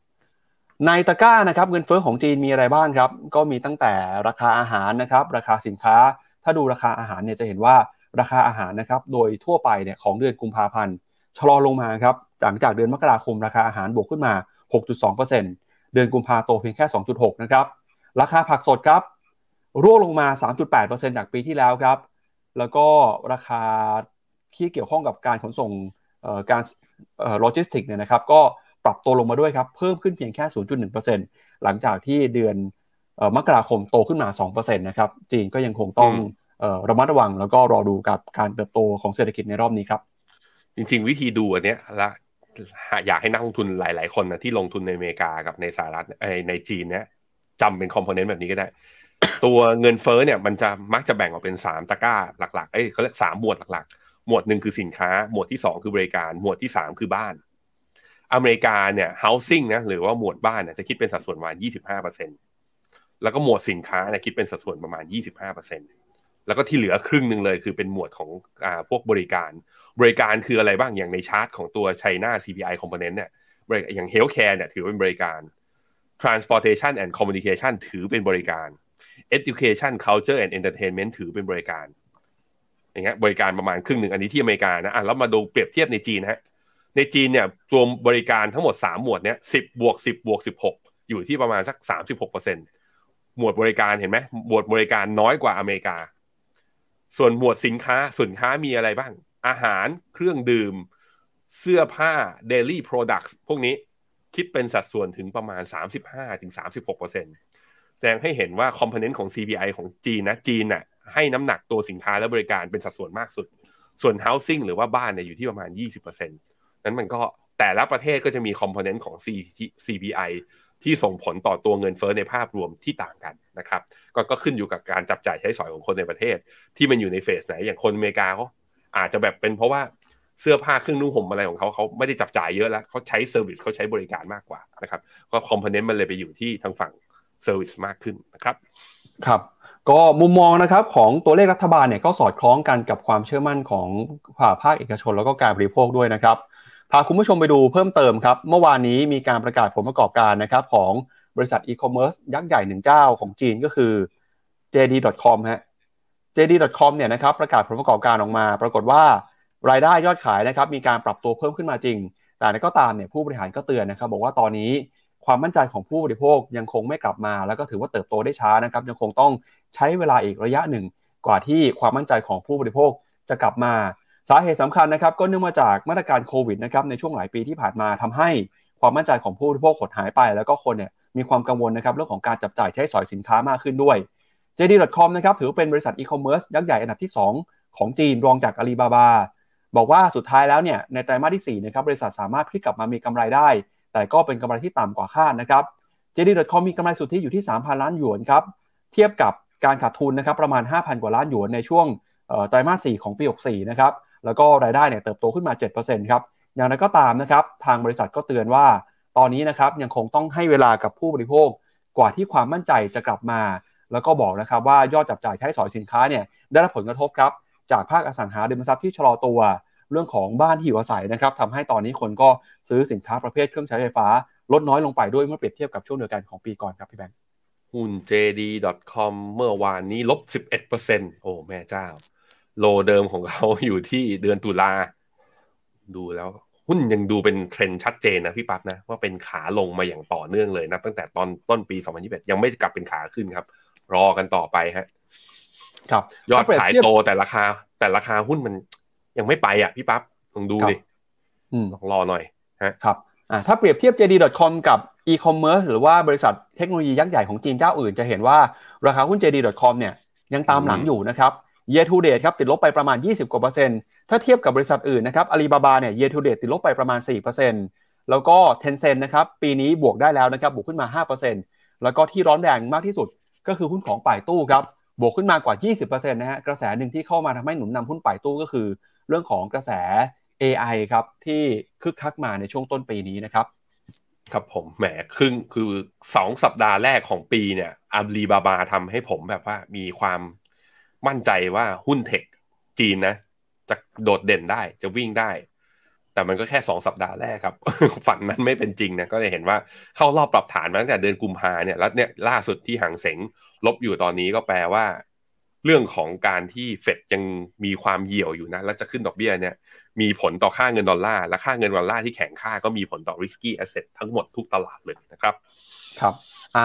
ในตะกร้านะครับเงินเฟอ้อของจีนมีอะไรบ้างครับ ก็มีตั้งแต่ราคาอาหารนะครับ ราคาสินค้า ถ้าดูราคาอาหารเนี่ยจะเห็นว่าราคาอาหารนะครับ โดยทั่วไปเนี่ยของเดือนกุมภาพันธ์ชะลอลงมาครับหลังจากเดือนมกราคมราคาอาหารบวกขึ้นมา 6.2%เดือนกุมภาโตเพียงแค่ 2.6 นะครับ ราคาผักสดครับ ร่วงลงมา 3.8%จากปีที่แล้วครับ แล้วก็ราคาที่เกี่ยวข้องกับการขนส่งการโลจิสติกส์เนี่ยนะครับ ก็ปรับตัวลงมาด้วยครับ เพิ่มขึ้นเพียงแค่ 0.1%หลังจากที่เดือนมกราคมโตขึ้นมา 2%นะครับ จีนก็ยังคงต้องระมัดระวังแล้วก็รอดูกับการเติบโตของเศรษฐกิจในรอบนี้ครับ จริงๆ วิธีดูอันเนี้ยละอยากให้นักลงทุนหลาย ๆ คนนะที่ลงทุนในอเมริกากับในสหรัฐในจีนเนี้ย จำเป็นคอมโพเนนต์แบบนี้ก็ได้ ตัวเงินเฟ้อเนี่ยมันจะมักจะแบ่งออกเป็นสามตะกร้าหลักๆ เอ้ยเขาเรียกสามหมวดหลักๆ หมวดหนึ่งคือสินค้า หมวดที่สองคือบริการ หมวดที่สามคือบ้าน อเมริกาเนี่ย housing นะหรือว่าหมวดบ้านเนี่ยจะคิดเป็นสัดส่วนประมาณ25%แล้วก็หมวดสินค้าเนี่ยคิดเป็นสัดส่วนประมาณ 25%แล้วก็ที่เหลือครึ่งหนึ่งเลยคือเป็นหมวดของอ่าพวกบริการ บริการคืออะไรบ้างอย่างในชาร์ตของตัว China CPI component เนี่ยอย่าง healthcare เนี่ยถือเป็นบริการ transportation and communication ถือเป็นบริการ education culture and entertainment ถือเป็นบริการอย่างเงี้ยบริการประมาณครึ่งหนึ่งอันนี้ที่อเมริกานะอะแล้วมาดูเปรียบเทียบในจีนนะฮะในจีนเนี่ยรวมบริการทั้งหมด 3 หมวดเนี้ยสิบบวกสิบบวกสิบหกอยู่ที่ประมาณสักสามสิบหกเปอร์เซ็นหมวดบริการเห็นไหมหมวดบริการน้อยกว่าอเมริกา ส่วนหมวดสินค้าสินค้ามีอะไรบ้าง อาหารเครื่องดื่ม เสื้อผ้า daily products พวกนี้ คิดเป็นสัดส่วนถึงประมาณ 35-36%แสดงให้เห็นว่าคอมโพเนนต์ของ CPI ของจีนนะจีนน่ะให้น้ำหนักตัวสินค้าและบริการเป็นสัดส่วนมากสุด ส่วน housing หรือว่าบ้านเนี่ยอยู่ที่ประมาณ 20%นั้นมันก็แต่ละประเทศก็จะมี component ของ CPI ที่ส่งผลต่อตัวเงินเฟ้อในภาพรวมที่ต่างกันนะครับกก็ขึ้นอยู่กับการจับจ่ายใช้สอยของคนในประเทศ ที่มันอยู่ใน phase ไหนอย่างคนอเมริกาเขาอาจจะแบบเป็นเพราะว่า เสื้อผ้าเครื่องนุ่งห่มอะไรของเขาเขาไม่ได้จับจ่ายเยอะแล้วเขาใช้ service เขาใช้บริการมากกว่านะครับก็ component มันเลยไปอยู่ที่ทางฝั่ง service มากขึ้นนะครับครับก็มุมมองนะครับของตัวเลขรัฐบาลเนี่ยก็สอดคล้องกันกับความเชื่อมั่นของภาคเอกชนแล้วก็การบริโภคด้วยนะครับพาคุณผู้ชมไปดูเพิ่มเติมครับเมื่อวานนี้มีการประกาศผลประกอบการนะครับของบริษัทอีคอมเมิร์ซยักษ์ใหญ่หนึ่งเจ้าของจีนก็คือ JD.com ฮะ JD.com เนี่ยนะครับประกาศผลประกอบการออกมา ปรากฏว่า รายได้ยอดขายนะครับมีการปรับตัวเพิ่มขึ้นมาจริง แต่ก็ตามเนี่ยผู้บริหารก็เตือนนะครับ บอกว่าตอนนี้ความมั่นใจของผู้บริโภคยังคงไม่กลับมา แล้วก็ถือว่าเติบโตได้ช้านะครับ ยังคงต้องใช้เวลาอีกระยะหนึ่ง กว่าที่ความมั่นใจของผู้บริโภคจะกลับมา สาเหตุสำคัญนะครับ ก็เนื่องมาจากมาตรการโควิดนะครับในช่วงหลายปีที่ผ่านมาทำให้ความมั่นใจของผู้บริโภคหดหายไป แล้วก็คนเนี่ยมีความกังวลนะครับเรื่องของการจับจ่ายใช้สอยสินค้ามากขึ้นด้วย JD.com นะครับถือเป็นบริษัทอีคอมเมิร์ซยักษ์ใหญ่อันดับที่ 2 ของจีนรองจากอาลีบาบา บอกว่าสุดท้ายแล้วเนี่ยในไตรมาสที่4นะครับบริษัทสามารถพลิกกลับมามีกำไรได้ แต่ก็เป็นกำไรที่ต่ำกว่าคาดนะครับ JD.com มีกำไรสุทธิอยู่ที่ 3,000 ล้านหยวนครับเทียบกับการขาดทุนนะครับประมาณ 5,000 กว่าล้านหยวนในช่วงไตรมาส 4 ของปี 64 นะครับแล้วก็รายได้เนี่ยเติบโตขึ้นมา 7%ครับอย่างไรก็ตามนะครับทางบริษัทก็เตือนว่าตอนนี้นะครับยังคงต้องให้เวลากับผู้บริโภคกว่าที่ความมั่นใจจะกลับมา แล้วก็บอกนะครับว่ายอดจับจ่ายใช้สอยสินค้าเนี่ยได้รับผลกระทบครับจากภาคอสังหาริมทรัพย์ที่ชะลอตัว เรื่องของบ้านที่อยู่อาศัยนะครับทำให้ตอนนี้คนก็ซื้อสินค้าประเภทเครื่องใช้ไฟฟ้า ลดน้อยลงไปด้วยเมื่อเปรียบเทียบกับช่วงเดียวกันของปีก่อนครับพี่แบงค์หุ้น JD.com เมื่อวานนี้ลบ 11%โอ้แม่เจ้า โลเดิมของเขาอยู่ที่เดือนตุลา ดูแล้วหุ้นยังดูเป็นเทรนชัดเจนนะพี่ปั๊บนะ ว่าเป็นขาลงมาอย่างต่อเนื่องเลยนะ ตั้งแต่ตอนต้นปี 2021 ยังไม่กลับเป็นขาขึ้นครับ รอกันต่อไปฮะ ครับ ยอดขายโตแต่ราคา แต่ราคาหุ้นมัน ยังไม่ไปอะพี่ปั๊บลองดูดิลองรอหน่อยฮะครับอ่าถ้าเปรียบเทียบ JD.com กับ e-commerce หรือว่าบริษัทเทคโนโลยียักษ์ใหญ่ของจีนเจ้าอื่น จะเห็นว่าราคาหุ้น JD.com เนี่ยยังตามหลังอยู่นะครับ year to date ครับติดลบไปประมาณ 20 กว่าเปอร์เซ็นต์ถ้าเทียบกับบริษัทอื่นนะครับอาลีบาบาเนี่ย year to date ติดลบไปประมาณ 4%แล้วก็ Tencent นะครับปีนี้บวกได้แล้วนะครับบวกขึ้นมา 5%แล้วก็ที่ร้อนแรงมากที่สุดก็คือหุ้นของป่ายตู้ครับบวกขึ้นมากว่า 20%นะฮะกระแสหนึ่งที่เข้ามาทำให้หนุนนำหุ้นป่ายตู้ก็คือ เรื่องของกระแส AI ครับที่คึกคักมาในช่วงต้นปีนี้นะครับ ครับผมแหมครึ่งคือสองสัปดาห์แรกของปีเนี่ยอาลีบาบาทำให้ผมแบบว่ามีความมั่นใจว่าหุ้นเทคจีนนะ จะโดดเด่นได้จะวิ่งได้ แต่มันก็แค่สองสัปดาห์แรกครับ ฝันนั้นไม่เป็นจริงนะก็จะเห็นว่าเข้ารอบปรับฐานมาตั้งแต่เดือนกุมภาเนี่ยแล้วเนี่ยล่าสุดที่หางเสงลบอยู่ตอนนี้ก็แปลว่า เรื่องของการที่เฟดยังมีความเหี่ยวอยู่นะแล้วจะขึ้นดอกเบี้ยเนี่ยมีผลต่อค่าเงินดอลลาร์และค่าเงินดอลลาร์ที่แข็งค่าก็มีผลต่อ risky asset ทั้งหมดทุกตลาดเลยนะครับครับ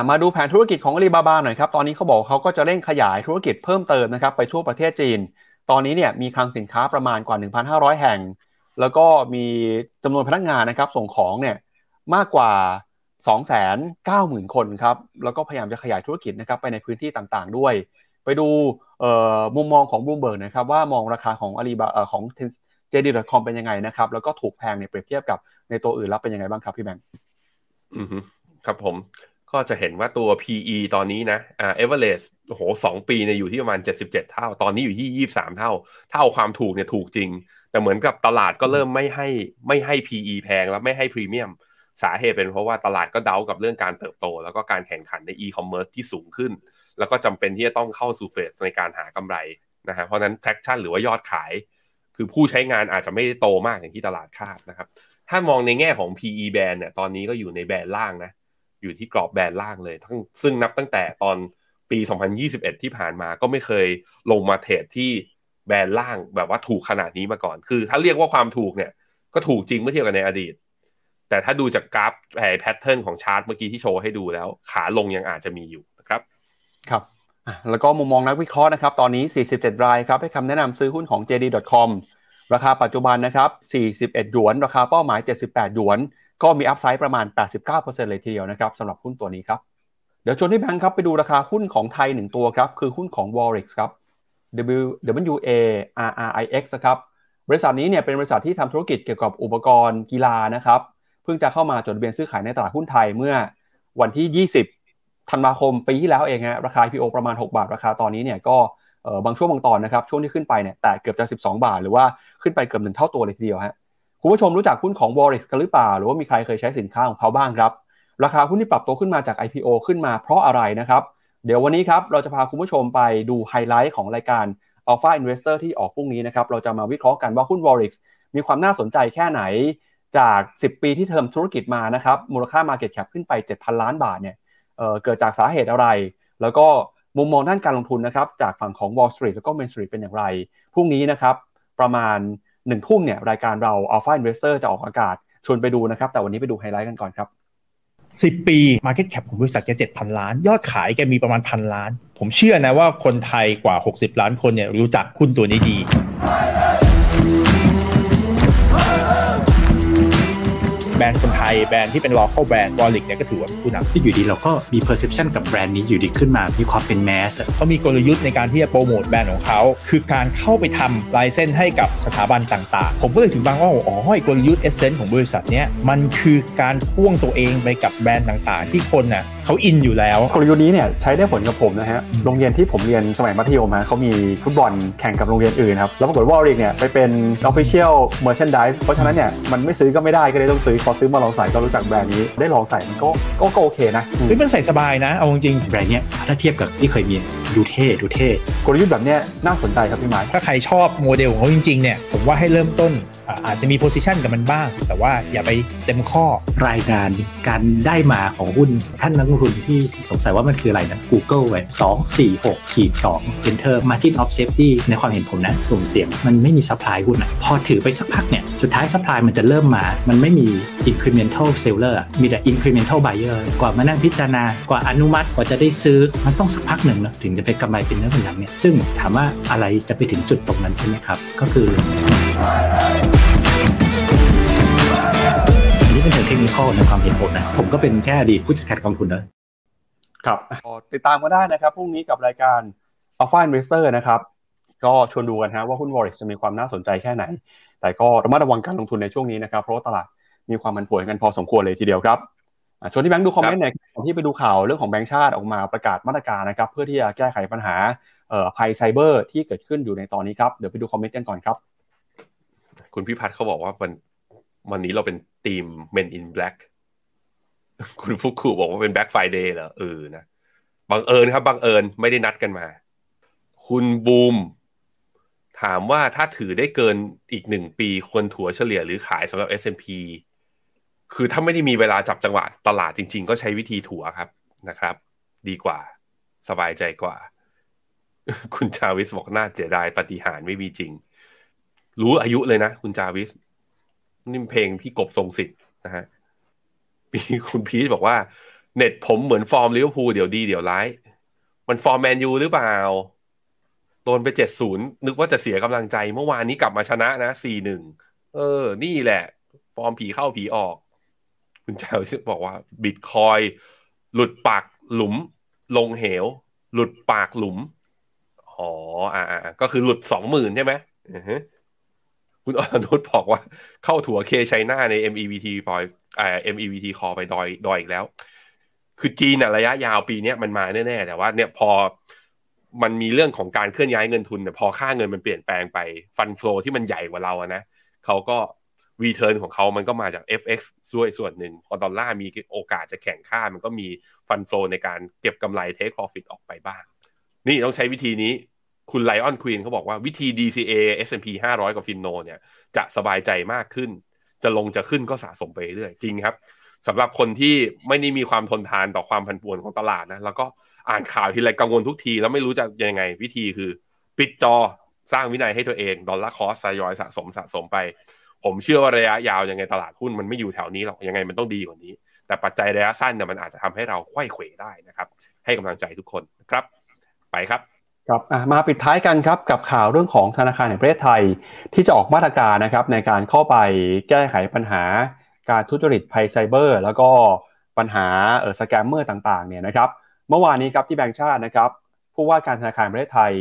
มาดูแผนธุรกิจของอาลีบาบาหน่อยครับ ตอนนี้เขาบอกเขาก็จะเร่งขยายธุรกิจเพิ่มเติมนะครับไปทั่วประเทศจีน ตอนนี้เนี่ยมีคลังสินค้าประมาณกว่า 1,500 แห่ง แล้วก็มีจำนวนพนักงานนะครับส่งของเนี่ยมากกว่า 290,000 คนครับ แล้วก็พยายามจะขยายธุรกิจนะครับไปในพื้นที่ต่างๆด้วย ไปดูมุมมองของบูมเบิร์กนะครับว่ามองราคาของอาลีบาของ JD.com เป็นยังไงนะครับ แล้วก็ถูกแพงเนี่ยเปรียบเทียบกับในตัวอื่นแล้วเป็นยังไงบ้างครับพี่แบงค์อือครับผมก็จะเห็นว่าตัว PE ตอนนี้นะอ่าเอเวอเรสโอ้โหสองปีเนี่ยอยู่ที่ประมาณ 77 เท่า ตอนนี้อยู่ที่ 23 เท่าถ้าเอาความถูกเนี่ยถูกจริง แต่เหมือนกับตลาดก็เริ่มไม่ให้ไม่ให้ PE แพงแล้วไม่ให้พรีเมียม สาเหตุเป็นเพราะว่าตลาดก็เดากับเรื่องการเติบโต แล้วก็การแข่งขันในอีคอมเมิร์ซที่สูงขึ้น แล้วก็จำเป็นที่จะต้องเข้าสู่เฟสในการหากำไรนะฮะเพราะนั้น traction หรือว่ายอดขาย คือผู้ใช้งานอาจจะไม่ได้โตมากอย่างที่ตลาดคาดนะครับ ถ้ามองในแง่ของ PE แบนเนี่ยตอนนี้ก็อยู่ในแบนล่างนะอยู่ที่กรอบแบนล่างเลยทั้งซึ่งนับตั้งแต่ตอนปี 2021 ที่ผ่านมาก็ไม่เคยลงมา trade ที่ band ล่างแบบว่าถูกขนาดนี้มาก่อน คือ ถ้าเรียกว่าความถูกเนี่ยก็ถูกจริงเมื่อเทียบกับในอดีต แต่ถ้าดูจากกราฟ pattern ของชาร์ตเมื่อกี้ที่โชว์ให้ดูแล้ว ขาลงยังอาจจะมีอยู่ ครับแล้วก็มุมมองนักวิเคราะห์นะครับ ตอนนี้ 47 รายครับให้คำแนะนำซื้อหุ้นของ JD.com ราคาปัจจุบันนะครับ 41 หยวน ราคาเป้าหมาย 78 หยวน ก็มี upside ประมาณ 89%เลยทีเดียวนะครับสำหรับหุ้นตัวนี้ครับ เดี๋ยวชวนที่แบงค์ครับไปดูราคาหุ้นของไทยหนึ่งตัวครับ คือหุ้นของ w a r r i x ครับ W W A R R I X นะครับ บริษัทนี้เนี่ยเป็นบริษัทที่ทำธุรกิจเกี่ยวกับอุปกรณ์กีฬานะครับ เพิ่งจะเข้ามาจดทะเบียนซื้อขายในตลาดหุ้นไทยเมื่อวันที่ 20 ธันวาคมปีที่แล้วเองฮะราคา IPO ประมาณ 6 บาท ราคาตอนนี้เนี่ยก็บางช่วงบางตอนนะครับช่วงที่ขึ้นไปเนี่ยแต่เกือบจะ 12 บาท หรือว่าขึ้นไปเกือบหนึ่งเท่าตัวเลยทีเดียวฮะคุณผู้ชมรู้จักหุ้นของ w a r r i x กันหรือเปล่า หรือว่ามีใครเคยใช้สินค้าของเขาบ้างครับราคาหุ้นที่ปรับตัวขึ้นมาจาก IPO ขึ้นมาเพราะอะไรนะครับเดี๋ยววันนี้ครับเราจะพาคุณผู้ชมไปดูไฮไลท์ของรายการ Alpha Investor ที่ออกพรุ่งนี้นะครับเราจะมาวิเคราะห์กันว่าหุ้น w a r r i x มีความน่าสนใจแค่ไหนจาก 10 ปีที่เทอมธุรกิจมานะครับมูลค่า Market Cap ขึ้นไป 7,000 ล้านบาทเนี่ย เเกิดจากสาเหตุอะไร แล้วก็มุมมองด้านการลงทุนนะครับจากฝั่งของ Wall Street แล้วก็ Main Street เป็นอย่างไร พรุ่งนี้นะครับประมาณ1นึ่ทุ่มเนี่ยรายการเรา Alpha Investor จะออกอากาศชวนไปดูนะครับ แต่วันนี้ไปดูไฮไลท์กันก่อนครับ10 ปี Market Cap ของบริษัทแก7,000 ล้าน ยอดขายแกมีประมาณพันล้าน ผมเชื่อนะว่าคนไทยกว่า 60 ล้านคนเนี่ยรู้จักหุ้นตัวนี้ดี แบรนด์คนไทยแบรนด์ที่เป็น local แบรนด์ Warrix เนี่ยก็ถือว่าผู้นำที่อยู่ดีเราก็มี perception กับแบรนด์นี้อยู่ดีขึ้นมา มีความเป็น mass เขามีกลยุทธ์ในการที่จะโปรโมทแบรนด์ของเขา คือการเข้าไปทำ license ให้กับสถาบันต่างๆ ผมก็เลยถึงบางว่าอ๋อกลยุทธ์ license ของบริษัทเนี้ยมันคือการพ่วงตัวเองไปกับแบรนด์ต่างๆ ที่คนน่ะเขาอินอยู่แล้วกลยุทธ์นี้เนี่ยใช้ได้ผลกับผมนะฮะโรงเรียนที่ผมเรียนสมัยมัธยมฮะเขามีฟุตบอลแข่งกับโรงเรียนอื่นครับแล้วปรากฏว่า Warrix เนี่ยไปเป็น official merchandise เพราะฉะนั้นเนี่ยมันไม่ซื้อก็ไม่ได้ก็เลยต้องซื้อพอซื้อมาลองใส่ก็รู้จักแบรนด์นี้ได้ลองใส่มันก็ก็โอเคนะเฮ้ยมันใส่สบายนะเอาจริงแบรนด์เนี้ยถ้าเทียบกับที่เคยมีดูเท่ดูเท่กลยุทธ์แบบเนี้ยน่าสนใจครับพี่ไม้ถ้าใครชอบโมเดลของเขาจริงๆเนี่ยผมว่าให้เริ่มต้นอาจจะมี position กับมันบ้าง แต่ว่าอย่าไปเต็มข้อรายการการได้มาของหุ้นท่านนักลงทุนที่สงสัยว่ามันคืออะไรนะ Google ไว้สองสี่หกขีดสอง Enter Margin of Safety ในความเห็นผมนะส่งเสียงมันไม่มี supply หุ้นอะพอถือไปสักพักเนี่ยสุดท้าย supply มันจะเริ่มมา มันไม่มี incremental seller มีแต่ incremental buyer กว่ามานั่งพิจารณากว่าอนุมัติกว่าจะได้ซื้อมันต้องสักพักหนึ่งนะถึงจะไปกำไรเป็นเนื้อเป็นหนังเนี่ยซึ่งถามว่าอะไรจะไปถึงจุดตรงนั้นใช่ไหมครับ ก็คือ นี่เป็นเชิงเทคนิคในความเห็นผมนะ ผมก็เป็นแค่อดีตผู้จัดการกองทุนนะครับติดตามก็ได้นะครับพรุ่งนี้กับรายการ Alpha Investor นะครับ ก็ชวนดูกันฮะว่าหุ้นวอริสจะมีความน่าสนใจแค่ไหน แต่ก็ระมัดระวังการลงทุนในช่วงนี้นะครับ เพราะว่าตลาดมีความผันผวนกันพอสมควรเลยทีเดียวครับชวนที่แบงค์ดูคอมเมนต์หน่อยที่ไปดูข่าวเรื่องของแบงค์ชาติออกมาประกาศมาตรการนะครับ เพื่อที่จะแก้ไขปัญหาภัยไซเบอร์ที่เกิดขึ้นอยู่ในตอนนี้ครับ เดี๋ยวไปดูคอมเมนต์กันก่อนครับ คุณพิพัฒน์เขาบอกว่าวันวันนี้เราเป็น ทีม Men in Black คุณฟุกุบอกว่าเป็น Black Friday เหรอเออนะบังเอิญครับบังเอิญไม่ได้นัดกันมา คุณบูม ถามว่าถ้าถือได้เกินอีกหนึ่งปีควรถัวเฉลี่ยหรือขายสำหรับ S&P คือถ้าไม่ได้มีเวลาจับจังหวะตลาดจริง ๆ ก็ใช้วิธีถัวครับนะครับ ดีกว่า สบายใจกว่า คุณจาวิสบอกน่าเสียดายปาฏิหาริย์ไม่มีจริง รู้อายุเลยนะ คุณจาวิส นี่เพลงพี่กบทรงสิทธิ์นะฮะมีคุณพีทบอกว่า เน็ตผมเหมือนฟอร์มลิเวอร์พูลเดี๋ยวดีเดี๋ยวร้าย มันฟอร์มแมนยูหรือเปล่าโดนไปเจ็ดศูนย์นึกว่าจะเสียกำลังใจ เมื่อวานนี้กลับมาชนะนะสี่หนึ่งเออ นี่แหละ ฟอร์มผีเข้าผีออก คุณเจ้าบอกว่าบิตคอยหลุดปากหลุม ลงเหว หลุดปากหลุม อ๋อ อ่าก็คือหลุดสองหมื่นใช่ไหม คุณอนุชบอกว่าเข้าถั่วเคชัยนาใน MEVT ฟอยเอ่อ MEVT คอไปดอยดอยอีกแล้ว คือจีนอะระยะยาวปีนี้มันมาแน่ๆแต่ว่า เนี่ยพอมันมีเรื่องของการเคลื่อนย้ายเงินทุนเนี่ยพอค่าเงินมันเปลี่ยนแปลงไป fund flow ที่มันใหญ่กว่าเราอะนะเขาก็ return ของเขามันก็มาจาก FX ด้วยส่วนหนึ่งพอดอลลาร์มีโอกาสจะแข็งค่า มันก็มี fund flow ในการเก็บกำไร take profit ออกไปบ้าง นี่ต้องใช้วิธีนี้ คุณไลออนควีนเขาบอกว่าวิธี DCA S&P 500 กับ Finno เนี่ย จะสบายใจมากขึ้น จะลงจะขึ้นก็สะสมไปเรื่อยจริงครับสำหรับคนที่ไม่ได้มีความทนทานต่อความผันผวนของตลาดนะ แล้วก็อ่านข่าวทีไรกังวลทุกที แล้วไม่รู้จะยังไง วิธีคือ ปิดจอสร้างวินัยให้ตัวเอง ดอลลาร์คอสซยอยสะสมสะสมไป ผมเชื่อว่าระยะยาวยังไงตลาดหุ้นมันไม่อยู่แถวนี้หรอกยังไงมันต้องดีกว่านี้ แต่ปัจจัยระยะสั้นเนี่ยมันอาจจะทำให้เราควยเขวได้นะครับ ให้กำลังใจทุกคนครับ ไปครับ ครับมาปิดท้ายกันครับกับข่าวเรื่องของธนาคารแห่งประเทศไทย ที่จะออกมาตรการนะครับในการเข้าไปแก้ไขปัญหาการทุจริตภัยไซเบอร์ แล้วก็ปัญหาเออ scammer ต่างๆเนี่ยนะครับเมื่อวานนี้ครับที่แบงก์ชาตินะครับผู้ว่าการธนาคารประเทศไทย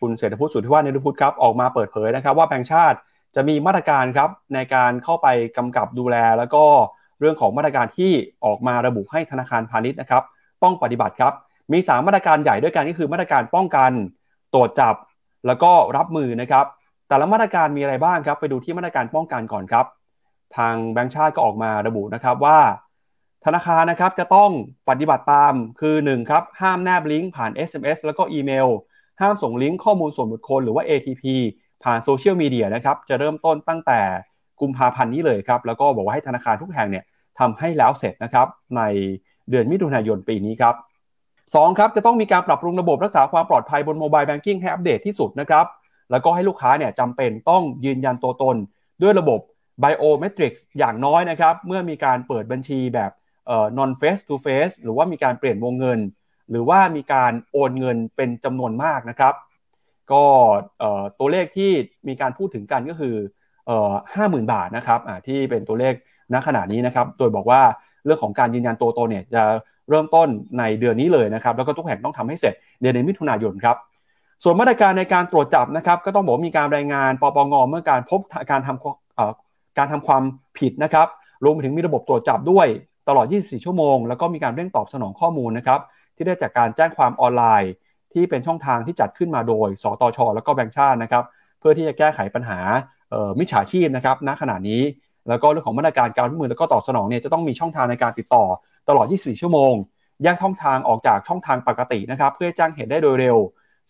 คุณเศรษฐพุทธสุทธิวาฒน์นรุพุทธครับออกมาเปิดเผยนะครับ ว่าแบงก์ชาติจะมีมาตรการครับในการเข้าไปกำกับดูแล แล้วก็เรื่องของมาตรการที่ออกมาระบุให้ธนาคารพาณิชย์นะครับ ต้องปฏิบัติครับ มี 3 มาตรการใหญ่ด้วยกันก็คือมาตรการป้องกัน ตรวจจับ แล้วก็รับมือนะครับ แต่ละมาตรการมีอะไรบ้างครับ ไปดูที่มาตรการป้องกันก่อนครับ ทางแบงก์ชาติก็ออกมาระบุนะครับว่า ธนาคารนะครับจะต้องปฏิบัติตามคือ1ครับห้ามแนบลิงก์ผ่าน SMS แล้วก็อีเมล ห้ามส่งลิงก์ข้อมูลส่วนบุคคลหรือว่า OTP ผ่านโซเชียลมีเดียนะครับจะเริ่มต้นตั้งแต่กุมภาพันธ์นี้เลยครับ แล้วก็บอกว่าให้ธนาคารทุกแห่งเนี่ยทำให้แล้วเสร็จนะครับในเดือนมิถุนายนปีนี้ครับ 2ครับจะต้องมีการปรับปรุงระบบรักษาความปลอดภัยบนโมบายแบงกิ้งให้อัปเดตที่สุดนะครับแล้วก็ให้ลูกค้าเนี่ยจำเป็นต้องยืนยันตัวตน ด้วยระบบ biometrics อย่างน้อยนะครับเมื่อมีการเปิดบัญชีแบบเอ่อ non face to face หรือว่ามีการเปลี่ยนวงเงิน หรือว่ามีการโอนเงินเป็นจำนวนมากนะครับ ก็เอ่อตัวเลขที่มีการพูดถึงกันก็คือเอ่อห้าหมื่นบาทนะครับอ่าที่เป็นตัวเลขณขณะนี้นะครับ โดยบอกว่าเรื่องของการยืนยันตัวตนเนี่ยจะ เริ่มต้นในเดือนนี้เลยนะครับแล้วก็ทุกแห่งต้องทำให้เสร็จเดือนมิถุนายนครับส่วนมาตรการในการตรวจจับนะครับก็ต้องบอกมีการรายงานปปงเมื่อการพบการทำการทำความผิดนะครับรวมไปถึงมีระบบตรวจจับด้วยตลอด 24 ชั่วโมง แล้วก็มีการเร่งตอบสนองข้อมูลนะครับที่ได้จากการแจ้งความออนไลน์ ที่เป็นช่องทางที่จัดขึ้นมาโดย สตช แล้วก็แบงก์ชาตินะครับเพื่อที่จะแก้ไขปัญหามิจฉาชีพนะครับณขณะนี้ แล้วก็เรื่องของมาตรการการรับมือแล้วก็ตอบสนองเนี่ยจะต้องมีช่องทางในการติดต่อ ตลอด 24 ชั่วโมง แยกช่องทางออกจากช่องทางปกตินะครับ เพื่อแจ้งเหตุได้โดยเร็ว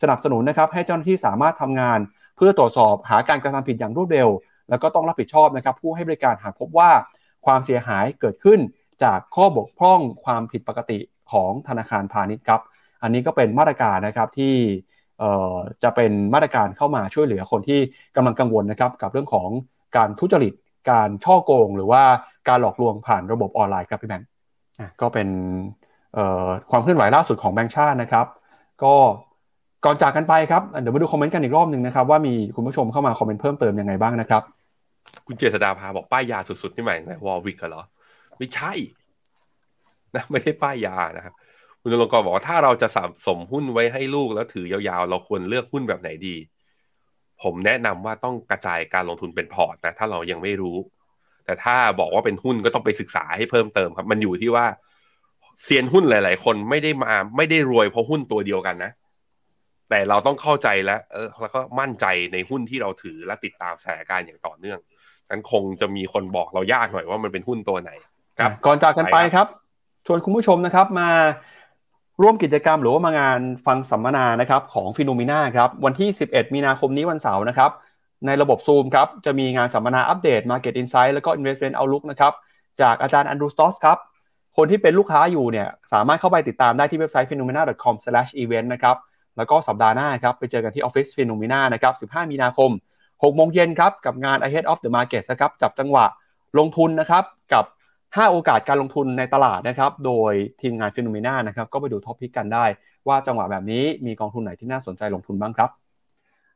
สนับสนุนนะครับให้เจ้าหน้าที่สามารถทำงาน เพื่อตรวจสอบหาการกระทำผิดอย่างรวดเร็ว แล้วก็ต้องรับผิดชอบนะครับ ผู้ให้บริการหากพบว่าความเสียหายเกิดขึ้นจากข้อบกพร่องความผิดปกติของธนาคารพาณิชย์ครับ อันนี้ก็เป็นมาตรการนะครับที่จะเป็นมาตรการเข้ามาช่วยเหลือคนที่กำลังกังวลนะครับกับเรื่องของการทุจริต การช่อโกง หรือว่าการหลอกลวงผ่านระบบออนไลน์ครับพี่แบงค์ ก็เป็นความเคลื่อนไหวล่าสุดของแบงค์ชาตินะครับ ก็ก่อนจากกันไปครับเดี๋ยวมาดูคอมเมนต์กันอีกรอบหนึ่งนะครับว่ามีคุณผู้ชมเข้ามาคอมเมนต์เพิ่มเติมยังไงบ้างนะครับ คุณเจษดาพาบอกป้ายยาสุดๆนี่หมายถึงวอลวิกเหรอ ไม่ใช่นะไม่ใช่ป้ายยานะครับคุณนรงกรบอกว่าถ้าเราจะสะสมหุ้นไว้ให้ลูกแล้วถือยาวๆ เราควรเลือกหุ้นแบบไหนดี ผมแนะนำว่าต้องกระจายการลงทุนเป็นพอร์ตนะถ้าเรายังไม่รู้ แต่ถ้าบอกว่าเป็นหุ้นก็ต้องไปศึกษาให้เพิ่มเติมครับ มันอยู่ที่ว่าเซียนหุ้นหลาย ๆ คนไม่ได้มาไม่ได้รวยเพราะหุ้นตัวเดียวกันนะ แต่เราต้องเข้าใจและเออแล้วก็มั่นใจในหุ้นที่เราถือและติดตามสถานการณ์อย่างต่อเนื่องนั้นคงจะมีคนบอกเรายากหน่อยว่ามันเป็นหุ้นตัวไหน ครับ ก่อนจากกันไปครับ ชวนคุณผู้ชมนะครับมาร่วมกิจกรรมหรือว่ามางานฟังสัมมนานะครับของ Finnomena ครับวันที่ 11 มีนาคมนี้วันเสาร์นะครับ ในระบบ Zoom ครับจะมีงานสัมมนาอัปเดต Market Insight แล้วก็ Investment Outlook นะครับจากอาจารย์ Andrew Stotz ครับคนที่เป็นลูกค้าอยู่เนี่ยสามารถเข้าไปติดตามได้ที่เว็บไซต์ finnomena.com/event นะครับแล้วก็สัปดาห์หน้าครับไปเจอกันที่ออฟฟิศ Finnomena นะครับ 15 มีนาคม 6 โมงเย็นครับกับงาน Ahead of the Market นะครับจับจังหวะลงทุนนะครับกับ 5 โอกาสการลงทุนในตลาดนะครับโดยทีมงานฟิโนเมนานะครับก็ไปดูท็อปพิกกันได้ ว่าจังหวะแบบนี้มีกองทุนไหนที่น่าสนใจลงทุนบ้างครับ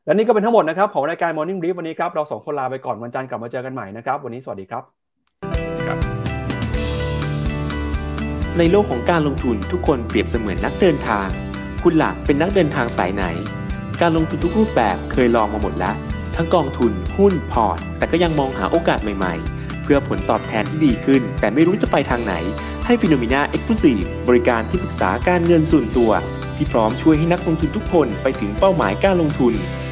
และนี่ก็เป็นทั้งหมดนะครับของรายการ Morning Brief วันนี้ครับเราสองคนลาไปก่อนวันจันทร์กลับมาเจอกันใหม่นะครับวันนี้สวัสดีครับ ในโลกของการลงทุนทุกคนเปรียบเสมือนนักเดินทาง คุณหลักเป็นนักเดินทางสายไหน การลงทุนทุกรูปแบบเคยลองมาหมดแล้ว ทั้งกองทุนหุ้นพอร์ต แต่ก็ยังมองหาโอกาสใหม่ๆ เพื่อผลตอบแทนที่ดีขึ้น แต่ไม่รู้จะไปทางไหน ให้ Finnomena Exclusive บริการที่ปรึกษาการเงินส่วนตัว ที่พร้อมช่วยให้นักลงทุนทุกคนไปถึงเป้าหมายการลงทุน